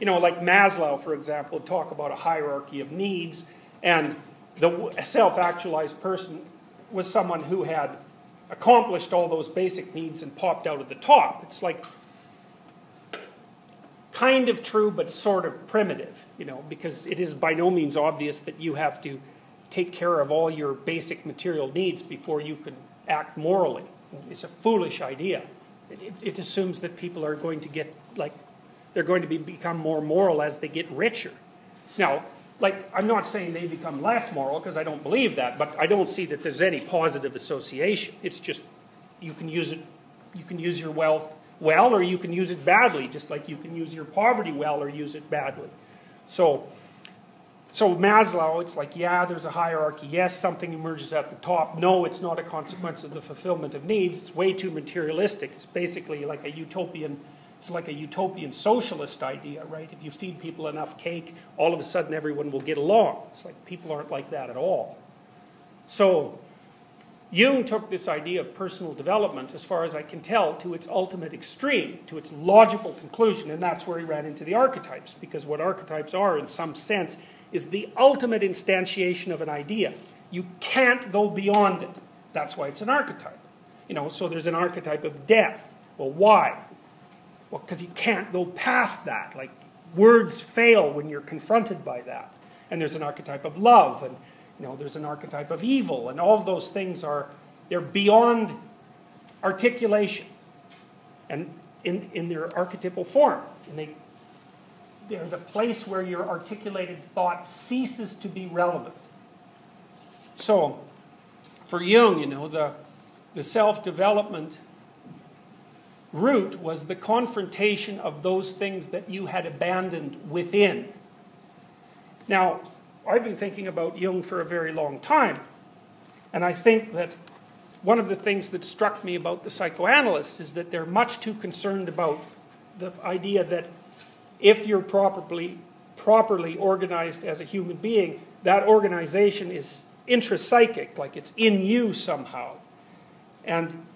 You know, like Maslow, for example, would talk about a hierarchy of needs, and the self actualized person was someone who had accomplished all those basic needs and popped out at the top. It's like kind of true, but sort of primitive, you know, because it is by no means obvious that you have to take care of all your basic material needs before you can act morally. It's a foolish idea. It, it, it, assumes that people are going to get, like, they're going to be, become more moral as they get richer. Now, like, I'm not saying they become less moral because I don't believe that, but I don't see that there's any positive association. It's just you can use it, you can use your wealth well or you can use it badly, just like you can use your poverty well or use it badly. So, so Maslow, it's like, yeah, there's a hierarchy. Yes, something emerges at the top. No, it's not a consequence of the fulfillment of needs. It's way too materialistic. It's basically like a utopian, it's like a utopian socialist idea, right? If you feed people enough cake, all of a sudden everyone will get along. It's like people aren't like that at all. So Jung took this idea of personal development, as far as I can tell, to its ultimate extreme, to its logical conclusion, and that's where he ran into the archetypes, because what archetypes are, in some sense, is the ultimate instantiation of an idea. You can't go beyond it. That's why it's an archetype. You know, so there's an archetype of death. Well, why? Well, because you can't go past that. Like, words fail when you're confronted by that. And there's an archetype of love, and you know, there's an archetype of evil, and all of those things are they're beyond articulation and in, in their archetypal form. And they they're the place where your articulated thought ceases to be relevant. So, for Jung, you know, the, the self development route was the confrontation of those things that you had abandoned within. Now, I've been thinking about Jung for a very long time, and I think that one of the things that struck me about the psychoanalysts is that they're much too concerned about the idea that if you're properly, properly organized as a human being, that organization is intrapsychic, like it's in you somehow. And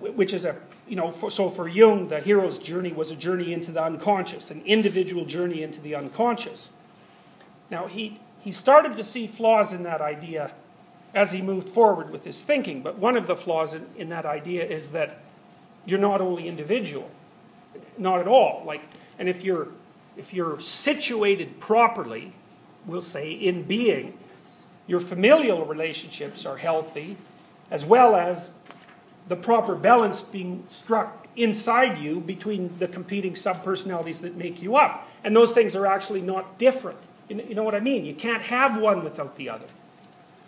which is a, you know, for, so for Jung, the hero's journey was a journey into the unconscious, an individual journey into the unconscious. Now, he, he started to see flaws in that idea as he moved forward with his thinking, but one of the flaws in, in that idea is that you're not only individual, not at all. Like, and if you're, if you're situated properly, we'll say in being, your familial relationships are healthy, as well as the proper balance being struck inside you between the competing subpersonalities that make you up. And those things are actually not different. You know what I mean? You can't have one without the other.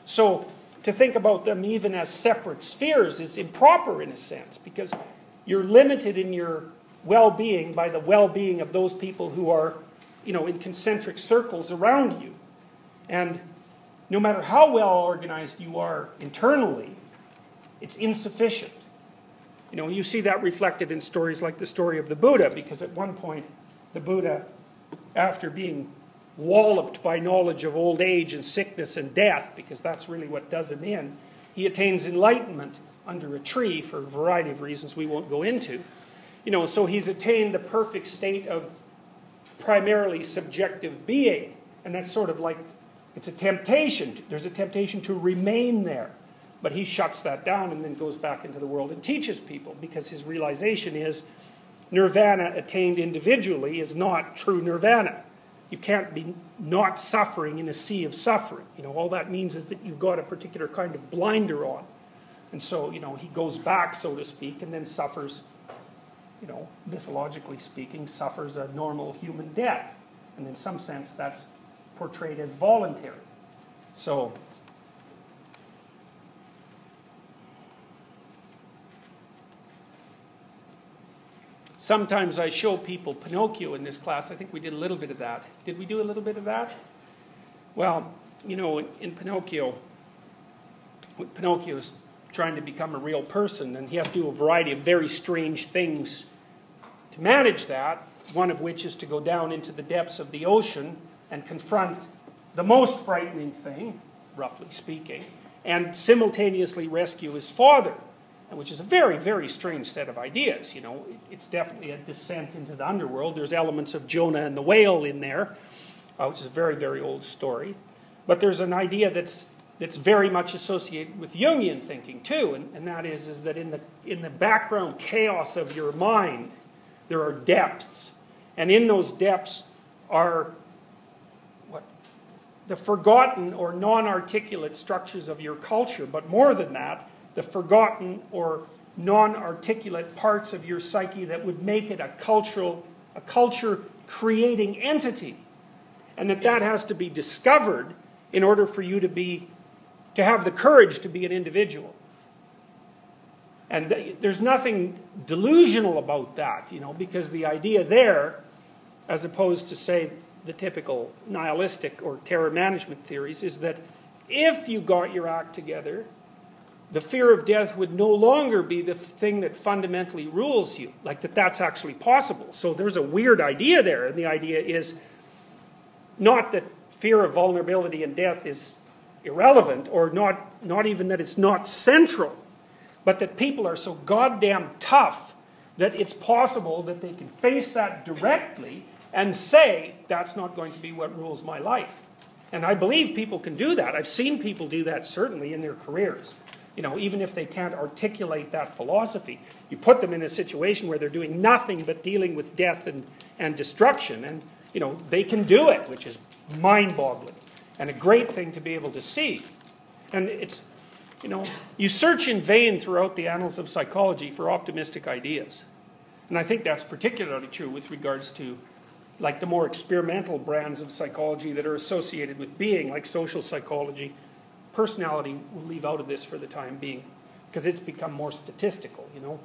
So to think about them even as separate spheres is improper in a sense because you're limited in your well being by the well being of those people who are, you know, in concentric circles around you. And no matter how well organized you are internally, it's insufficient. You know, you see that reflected in stories like the story of the Buddha, because at one point, the Buddha, after being walloped by knowledge of old age and sickness and death, because that's really what does him in, he attains enlightenment under a tree for a variety of reasons we won't go into. You know, so he's attained the perfect state of primarily subjective being. And that's sort of like, it's a temptation. There's a temptation to remain there. But he shuts that down and then goes back into the world and teaches people because his realization is nirvana attained individually is not true nirvana. you can't be not suffering in a sea of suffering. You know, all that means is that you've got a particular kind of blinder on. And so, you know, he goes back, so to speak, and then suffers, you know, mythologically speaking, suffers a normal human death. And in some sense, that's portrayed as voluntary. So, Sometimes I show people Pinocchio in this class. I think we did a little bit of that. Did we do a little bit of that? Well, you know, in, in Pinocchio, Pinocchio is trying to become a real person, and he has to do a variety of very strange things to manage that, one of which is to go down into the depths of the ocean and confront the most frightening thing, roughly speaking, and simultaneously rescue his father which is a very, very strange set of ideas. You know, it's definitely a descent into the underworld. There's elements of Jonah and the whale in there, uh, which is a very, very old story. But there's an idea that's that's very much associated with Jungian thinking too, and, and that is, is that in the in the background chaos of your mind, there are depths, and in those depths are what the forgotten or non-articulate structures of your culture. But more than that, the forgotten or non-articulate parts of your psyche that would make it a cultural, a culture creating entity. And that that has to be discovered in order for you to be, to have the courage to be an individual. And th there's nothing delusional about that, you know, because the idea there, as opposed to, say, the typical nihilistic or terror management theories, is that if you got your act together the fear of death would no longer be the thing that fundamentally rules you, like that that's actually possible. So there's a weird idea there, and the idea is not that fear of vulnerability and death is irrelevant, or not, not even that it's not central, but that people are so goddamn tough that it's possible that they can face that directly and say, that's not going to be what rules my life. And I believe people can do that. I've seen people do that certainly in their careers you know, even if they can't articulate that philosophy, you put them in a situation where they're doing nothing but dealing with death and, and destruction, and, you know, they can do it, which is mind boggling and a great thing to be able to see. And it's, you know, you search in vain throughout the annals of psychology for optimistic ideas. And I think that's particularly true with regards to like the more experimental brands of psychology that are associated with being, like social psychology personality we'll leave out of this for the time being because it's become more statistical, you know.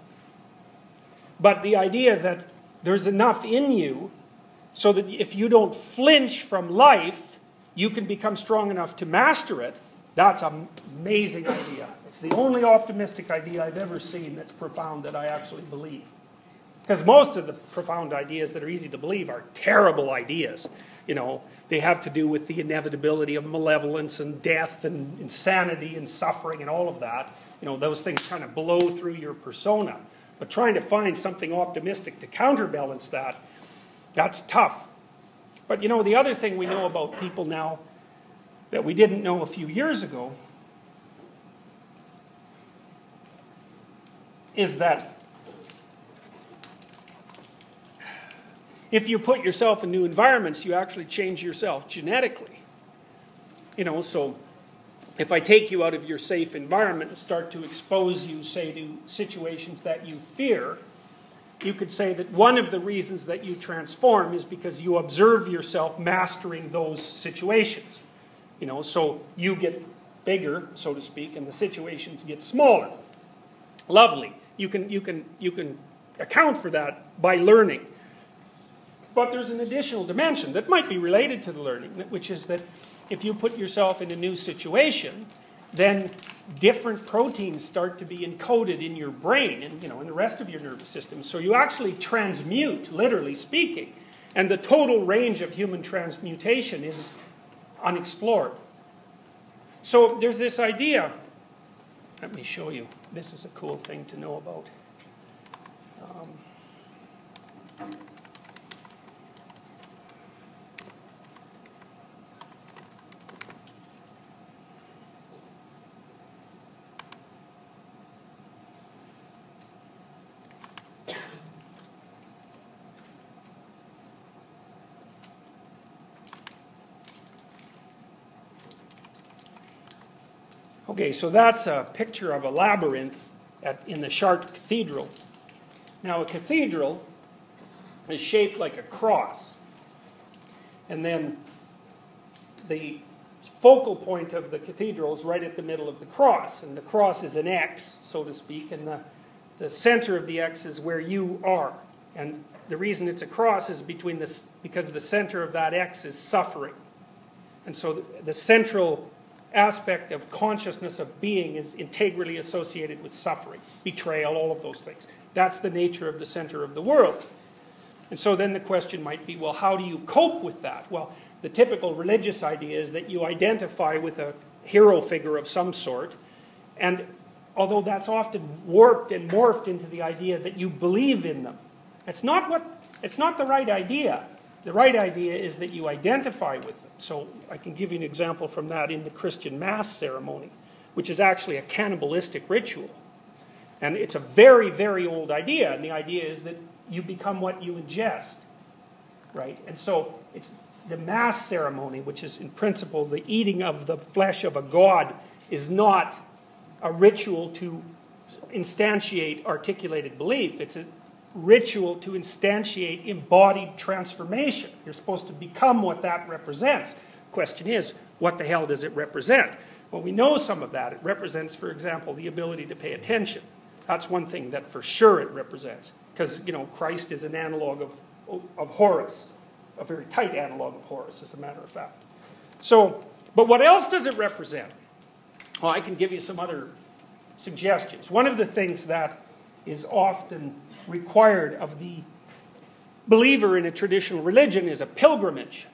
But the idea that there's enough in you so that if you don't flinch from life, you can become strong enough to master it, that's an amazing idea. It's the only optimistic idea I've ever seen that's profound that I actually believe. Because most of the profound ideas that are easy to believe are terrible ideas. You know, they have to do with the inevitability of malevolence and death and insanity and suffering and all of that. You know, those things kind of blow through your persona. But trying to find something optimistic to counterbalance that, that's tough. But you know, the other thing we know about people now that we didn't know a few years ago is that if you put yourself in new environments, you actually change yourself genetically. You know, so if I take you out of your safe environment and start to expose you, say, to situations that you fear, you could say that one of the reasons that you transform is because you observe yourself mastering those situations. You know, so you get bigger, so to speak, and the situations get smaller. Lovely. You can, you can, you can account for that by learning. But there's an additional dimension that might be related to the learning, which is that if you put yourself in a new situation, then different proteins start to be encoded in your brain and you know in the rest of your nervous system. So you actually transmute, literally speaking. And the total range of human transmutation is unexplored. So there's this idea. Let me show you. This is a cool thing to know about. Um, Okay, so that's a picture of a labyrinth at, in the Chartres Cathedral. Now, a cathedral is shaped like a cross. And then the focal point of the cathedral is right at the middle of the cross. And the cross is an X, so to speak, and the, the center of the X is where you are. And the reason it's a cross is between this, because the center of that X is suffering. And so the, the central aspect of consciousness of being is integrally associated with suffering, betrayal, all of those things. That's the nature of the center of the world. And so then the question might be well, how do you cope with that? Well, the typical religious idea is that you identify with a hero figure of some sort, and although that's often warped and morphed into the idea that you believe in them, it's not, what, it's not the right idea. The right idea is that you identify with them. So I can give you an example from that in the Christian Mass ceremony, which is actually a cannibalistic ritual. And it's a very, very old idea. And the idea is that you become what you ingest, right? And so it's the Mass ceremony, which is in principle the eating of the flesh of a god, is not a ritual to instantiate articulated belief. It's a ritual to instantiate embodied transformation. You're supposed to become what that represents. Question is, what the hell does it represent? Well, we know some of that. It represents, for example, the ability to pay attention. That's one thing that for sure it represents. Because, you know, Christ is an analog of, of Horus, a very tight analog of Horus, as a matter of fact. So, but what else does it represent? Well, I can give you some other suggestions. One of the things that is often required of the believer in a traditional religion is a pilgrimage,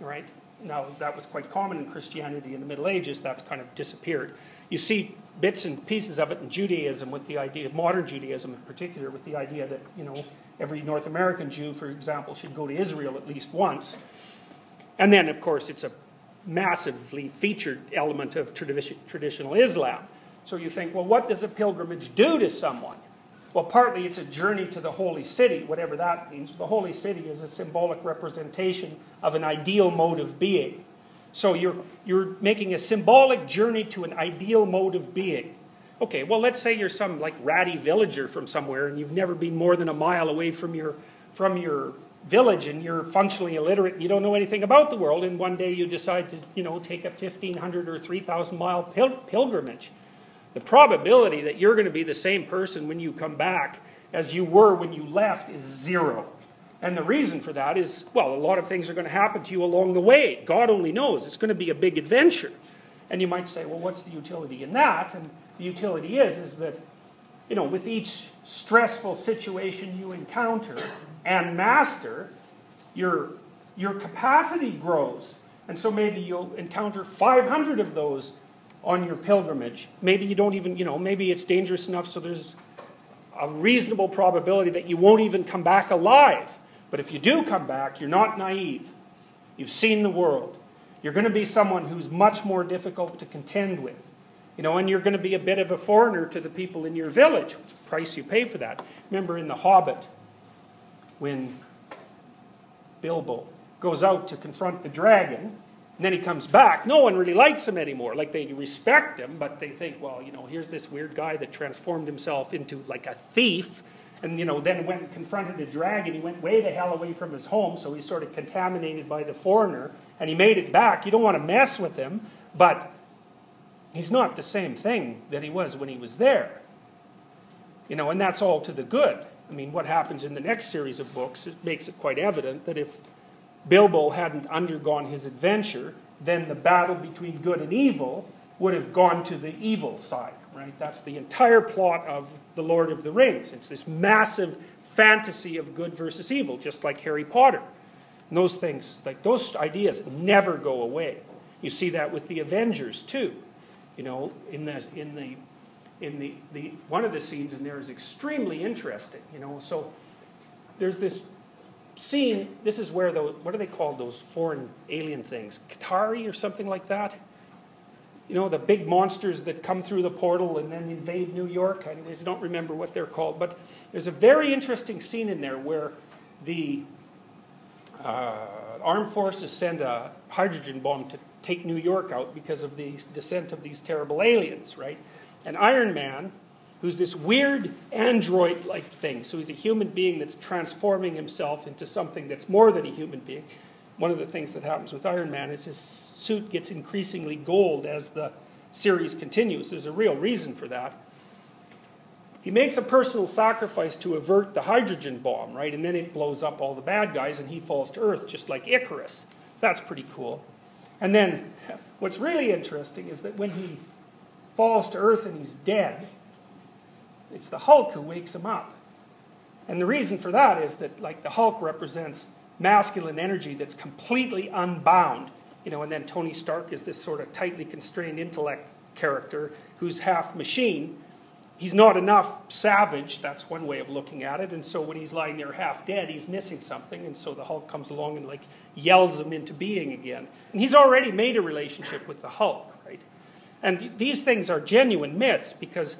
right? Now, that was quite common in Christianity in the Middle Ages. That's kind of disappeared. You see bits and pieces of it in Judaism with the idea, of modern Judaism in particular, with the idea that, you know, every North American Jew, for example, should go to Israel at least once. And then, of course, it's a massively featured element of traditional Islam. So you think, well, what does a pilgrimage do to someone? Well, partly it's a journey to the holy city, whatever that means. The holy city is a symbolic representation of an ideal mode of being. So you're, you're making a symbolic journey to an ideal mode of being. Okay, well, let's say you're some like ratty villager from somewhere and you've never been more than a mile away from your, from your village and you're functionally illiterate and you don't know anything about the world and one day you decide to, you know, take a 1,500 or 3,000 mile pil pilgrimage the probability that you're going to be the same person when you come back as you were when you left is zero. And the reason for that is, well, a lot of things are going to happen to you along the way. God only knows. It's going to be a big adventure. And you might say, well, what's the utility in that? And the utility is, is that, you know, with each stressful situation you encounter and master, your, your capacity grows. And so maybe you'll encounter 500 of those on your pilgrimage. Maybe you don't even, you know, maybe it's dangerous enough so there's a reasonable probability that you won't even come back alive. But if you do come back, you're not naive. You've seen the world. You're going to be someone who's much more difficult to contend with. You know, and you're going to be a bit of a foreigner to the people in your village. Price you pay for that. Remember in The Hobbit, when Bilbo goes out to confront the dragon, and then he comes back. No one really likes him anymore. Like they respect him, but they think, well, you know, here's this weird guy that transformed himself into like a thief. And, you know, then went and confronted a dragon. He went way the hell away from his home, so he's sort of contaminated by the foreigner. And he made it back. You don't want to mess with him, but he's not the same thing that he was when he was there. You know, and that's all to the good. I mean, what happens in the next series of books it makes it quite evident that if Bilbo hadn't undergone his adventure, then the battle between good and evil would have gone to the evil side, right? That's the entire plot of The Lord of the Rings. It's this massive fantasy of good versus evil, just like Harry Potter. And those things, like those ideas never go away. You see that with the Avengers too. You know, in the in the in the, the one of the scenes in there is extremely interesting, you know. So there's this seeing, this is where those, what are they called, those foreign alien things? Qatari or something like that? You know, the big monsters that come through the portal and then invade New York. Anyways, I don't remember what they're called. But there's a very interesting scene in there where the uh, armed forces send a hydrogen bomb to take New York out because of the descent of these terrible aliens, right? And Iron Man, who's this weird android like thing, so he's a human being that's transforming himself into something that's more than a human being. One of the things that happens with Iron Man is his suit gets increasingly gold as the series continues. There's a real reason for that. He makes a personal sacrifice to avert the hydrogen bomb, right? And then it blows up all the bad guys and he falls to Earth, just like Icarus. So that's pretty cool. And then what's really interesting is that when he falls to Earth and he's dead, it's the Hulk who wakes him up. And the reason for that is that, like, the Hulk represents masculine energy that's completely unbound. You know, and then Tony Stark is this sort of tightly constrained intellect character who's half machine he's not enough savage, that's one way of looking at it. And so when he's lying there half dead, he's missing something. And so the Hulk comes along and like yells him into being again. And he's already made a relationship with the Hulk, right? And these things are genuine myths because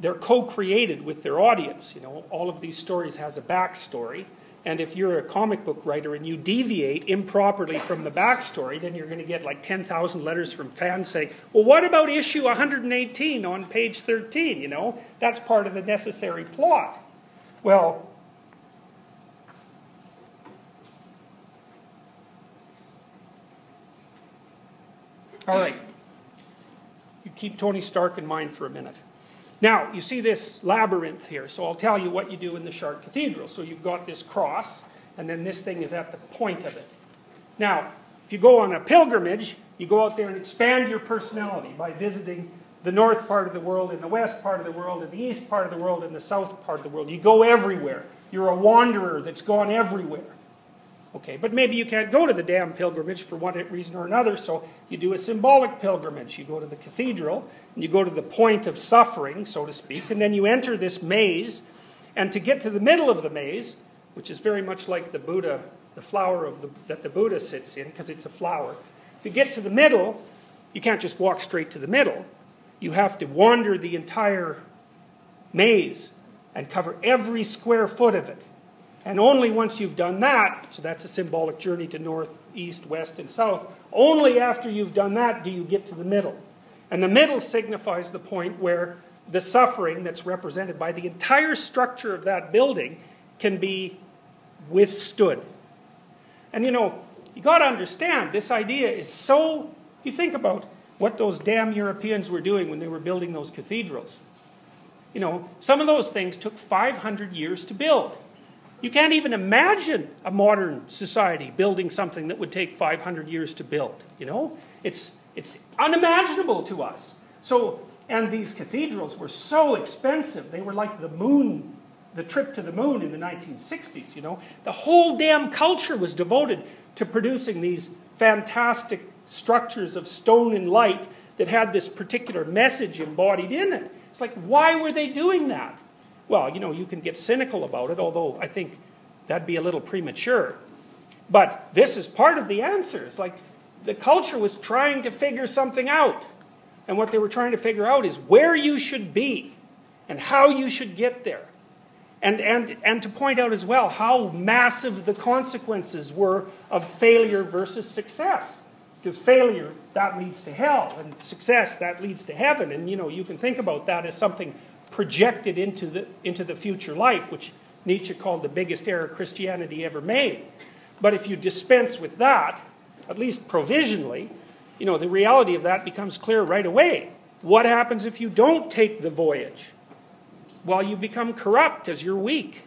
they're co-created with their audience. You know, all of these stories has a backstory. And if you're a comic book writer and you deviate improperly from the backstory, then you're going to get like 10,000 letters from fans saying, well, what about issue 118 on page 13? You know, that's part of the necessary plot. Well, all right. You keep Tony Stark in mind for a minute. Now, you see this labyrinth here, so I'll tell you what you do in the Chartres Cathedral. So you've got this cross, and then this thing is at the point of it. Now, if you go on a pilgrimage, you go out there and expand your personality by visiting the north part of the world, and the west part of the world, and the east part of the world, and the south part of the world. You go everywhere. You're a wanderer that's gone everywhere. Okay, but maybe you can't go to the damn pilgrimage for one reason or another, so you do a symbolic pilgrimage. You go to the cathedral, and you go to the point of suffering, so to speak, and then you enter this maze, and to get to the middle of the maze, which is very much like the Buddha, the flower of the, that the Buddha sits in, because it's a flower, to get to the middle, you can't just walk straight to the middle. You have to wander the entire maze and cover every square foot of it. And only once you've done that, so that's a symbolic journey to north, east, west, and south, only after you've done that do you get to the middle. And the middle signifies the point where the suffering that's represented by the entire structure of that building can be withstood. And you know, you got to understand, this idea is so. You think about what those damn Europeans were doing when they were building those cathedrals. You know, some of those things took 500 years to build. You can't even imagine a modern society building something that would take 500 years to build. You know, it's, it's unimaginable to us. So, and these cathedrals were so expensive. They were like the moon, the trip to the moon in the 1960s, you know. The whole damn culture was devoted to producing these fantastic structures of stone and light that had this particular message embodied in it. It's like, why were they doing that? Well, you know, you can get cynical about it, although I think that'd be a little premature. But this is part of the answer. It's like the culture was trying to figure something out. And what they were trying to figure out is where you should be and how you should get there. And, and, and to point out as well how massive the consequences were of failure versus success. Because failure, that leads to hell, and success, that leads to heaven. And you know, you can think about that as something projected into the, into the future life, which Nietzsche called the biggest error Christianity ever made. But if you dispense with that, at least provisionally, you know, the reality of that becomes clear right away. What happens if you don't take the voyage? Well, you become corrupt as you're weak.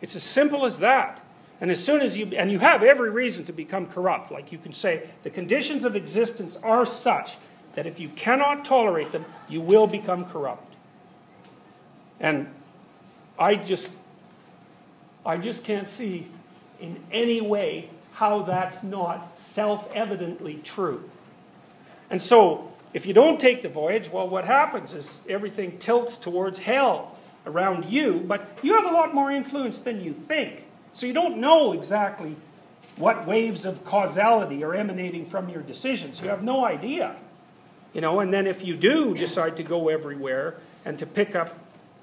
It's as simple as that. And as soon as you, and you have every reason to become corrupt, like you can say, the conditions of existence are such that if you cannot tolerate them, you will become corrupt. And I just, I just can't see in any way how that's not self evidently true. And so, if you don't take the voyage, well, what happens is everything tilts towards hell around you, but you have a lot more influence than you think. So, you don't know exactly what waves of causality are emanating from your decisions. You have no idea. You know, and then if you do decide to go everywhere and to pick up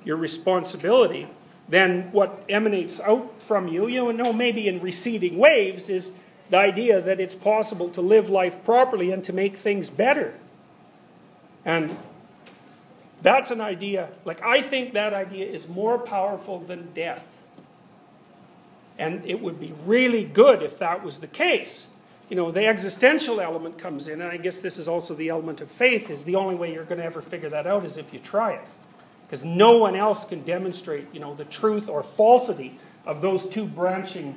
your responsibility, then what emanates out from you, you know, maybe in receding waves, is the idea that it's possible to live life properly and to make things better. And that's an idea, like, I think that idea is more powerful than death. And it would be really good if that was the case. You know, the existential element comes in, and I guess this is also the element of faith, is the only way you're going to ever figure that out is if you try it. Because no one else can demonstrate, you know, the truth or falsity of those two branching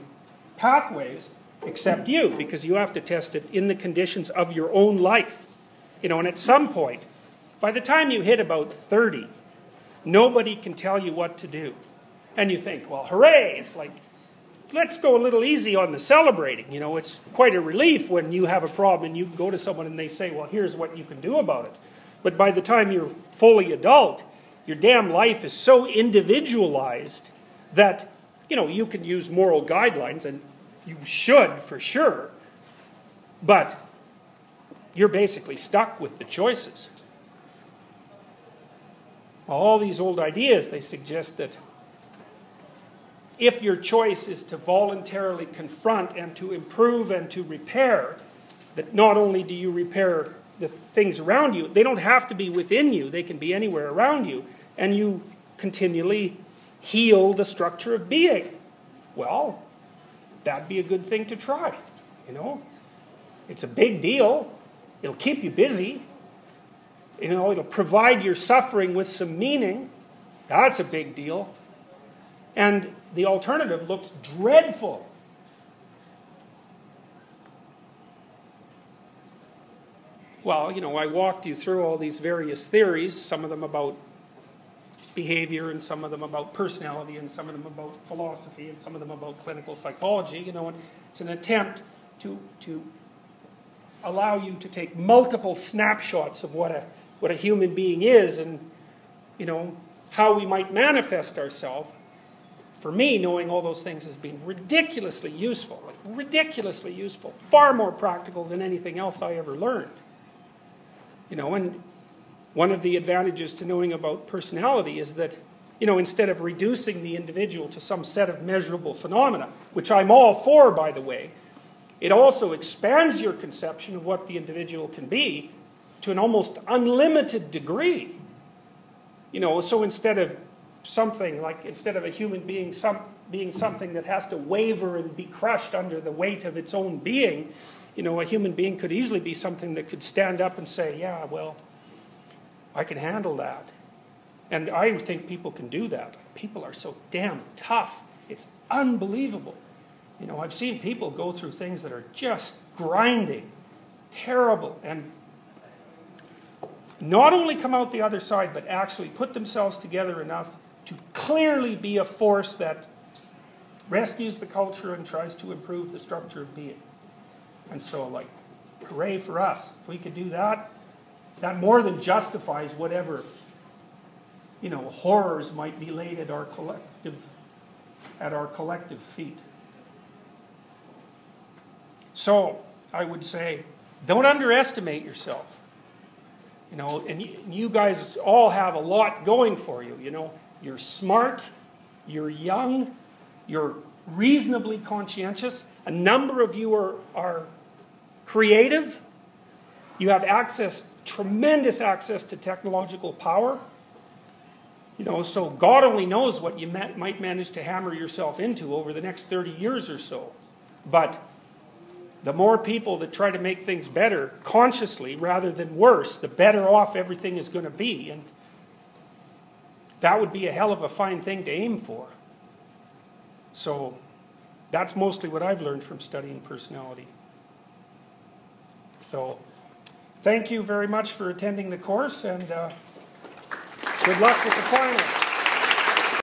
pathways except you, because you have to test it in the conditions of your own life. You know, and at some point, by the time you hit about 30, nobody can tell you what to do. And you think, well, hooray, it's like, let's go a little easy on the celebrating. You know, it's quite a relief when you have a problem and you go to someone and they say, well, here's what you can do about it. But by the time you're fully adult, your damn life is so individualized that, you know, you can use moral guidelines and you should for sure, but you're basically stuck with the choices. All these old ideas, they suggest that if your choice is to voluntarily confront and to improve and to repair, that not only do you repair the things around you, they don't have to be within you, they can be anywhere around you, and you continually heal the structure of being. Well, that'd be a good thing to try, you know? It's a big deal. It'll keep you busy. You know, it'll provide your suffering with some meaning. That's a big deal. And the alternative looks dreadful. Well, you know, I walked you through all these various theories, some of them about behavior, and some of them about personality, and some of them about philosophy, and some of them about clinical psychology. You know, it's an attempt to, to allow you to take multiple snapshots of what a, what a human being is and, you know, how we might manifest ourselves. For me, knowing all those things has been ridiculously useful, like ridiculously useful, far more practical than anything else I ever learned. You know, and one of the advantages to knowing about personality is that, you know, instead of reducing the individual to some set of measurable phenomena, which I'm all for, by the way, it also expands your conception of what the individual can be to an almost unlimited degree. You know, so instead of something like, instead of a human being some, being something that has to waver and be crushed under the weight of its own being, you know, a human being could easily be something that could stand up and say, yeah, well, I can handle that. And I think people can do that. People are so damn tough. It's unbelievable. You know, I've seen people go through things that are just grinding, terrible, and not only come out the other side, but actually put themselves together enough to clearly be a force that rescues the culture and tries to improve the structure of being. And so, like, hooray for us. If we could do that, that more than justifies whatever, you know, horrors might be laid at our collective, at our collective feet. So, I would say, don't underestimate yourself. You know, and you guys all have a lot going for you. You know, you're smart, you're young, you're reasonably conscientious. A number of you are, are creative. You have access, tremendous access to technological power. You know, so God only knows what you might manage to hammer yourself into over the next 30 years or so. But the more people that try to make things better consciously rather than worse, the better off everything is going to be. And that would be a hell of a fine thing to aim for. So that's mostly what I've learned from studying personality. So thank you very much for attending the course and uh, good luck with the final.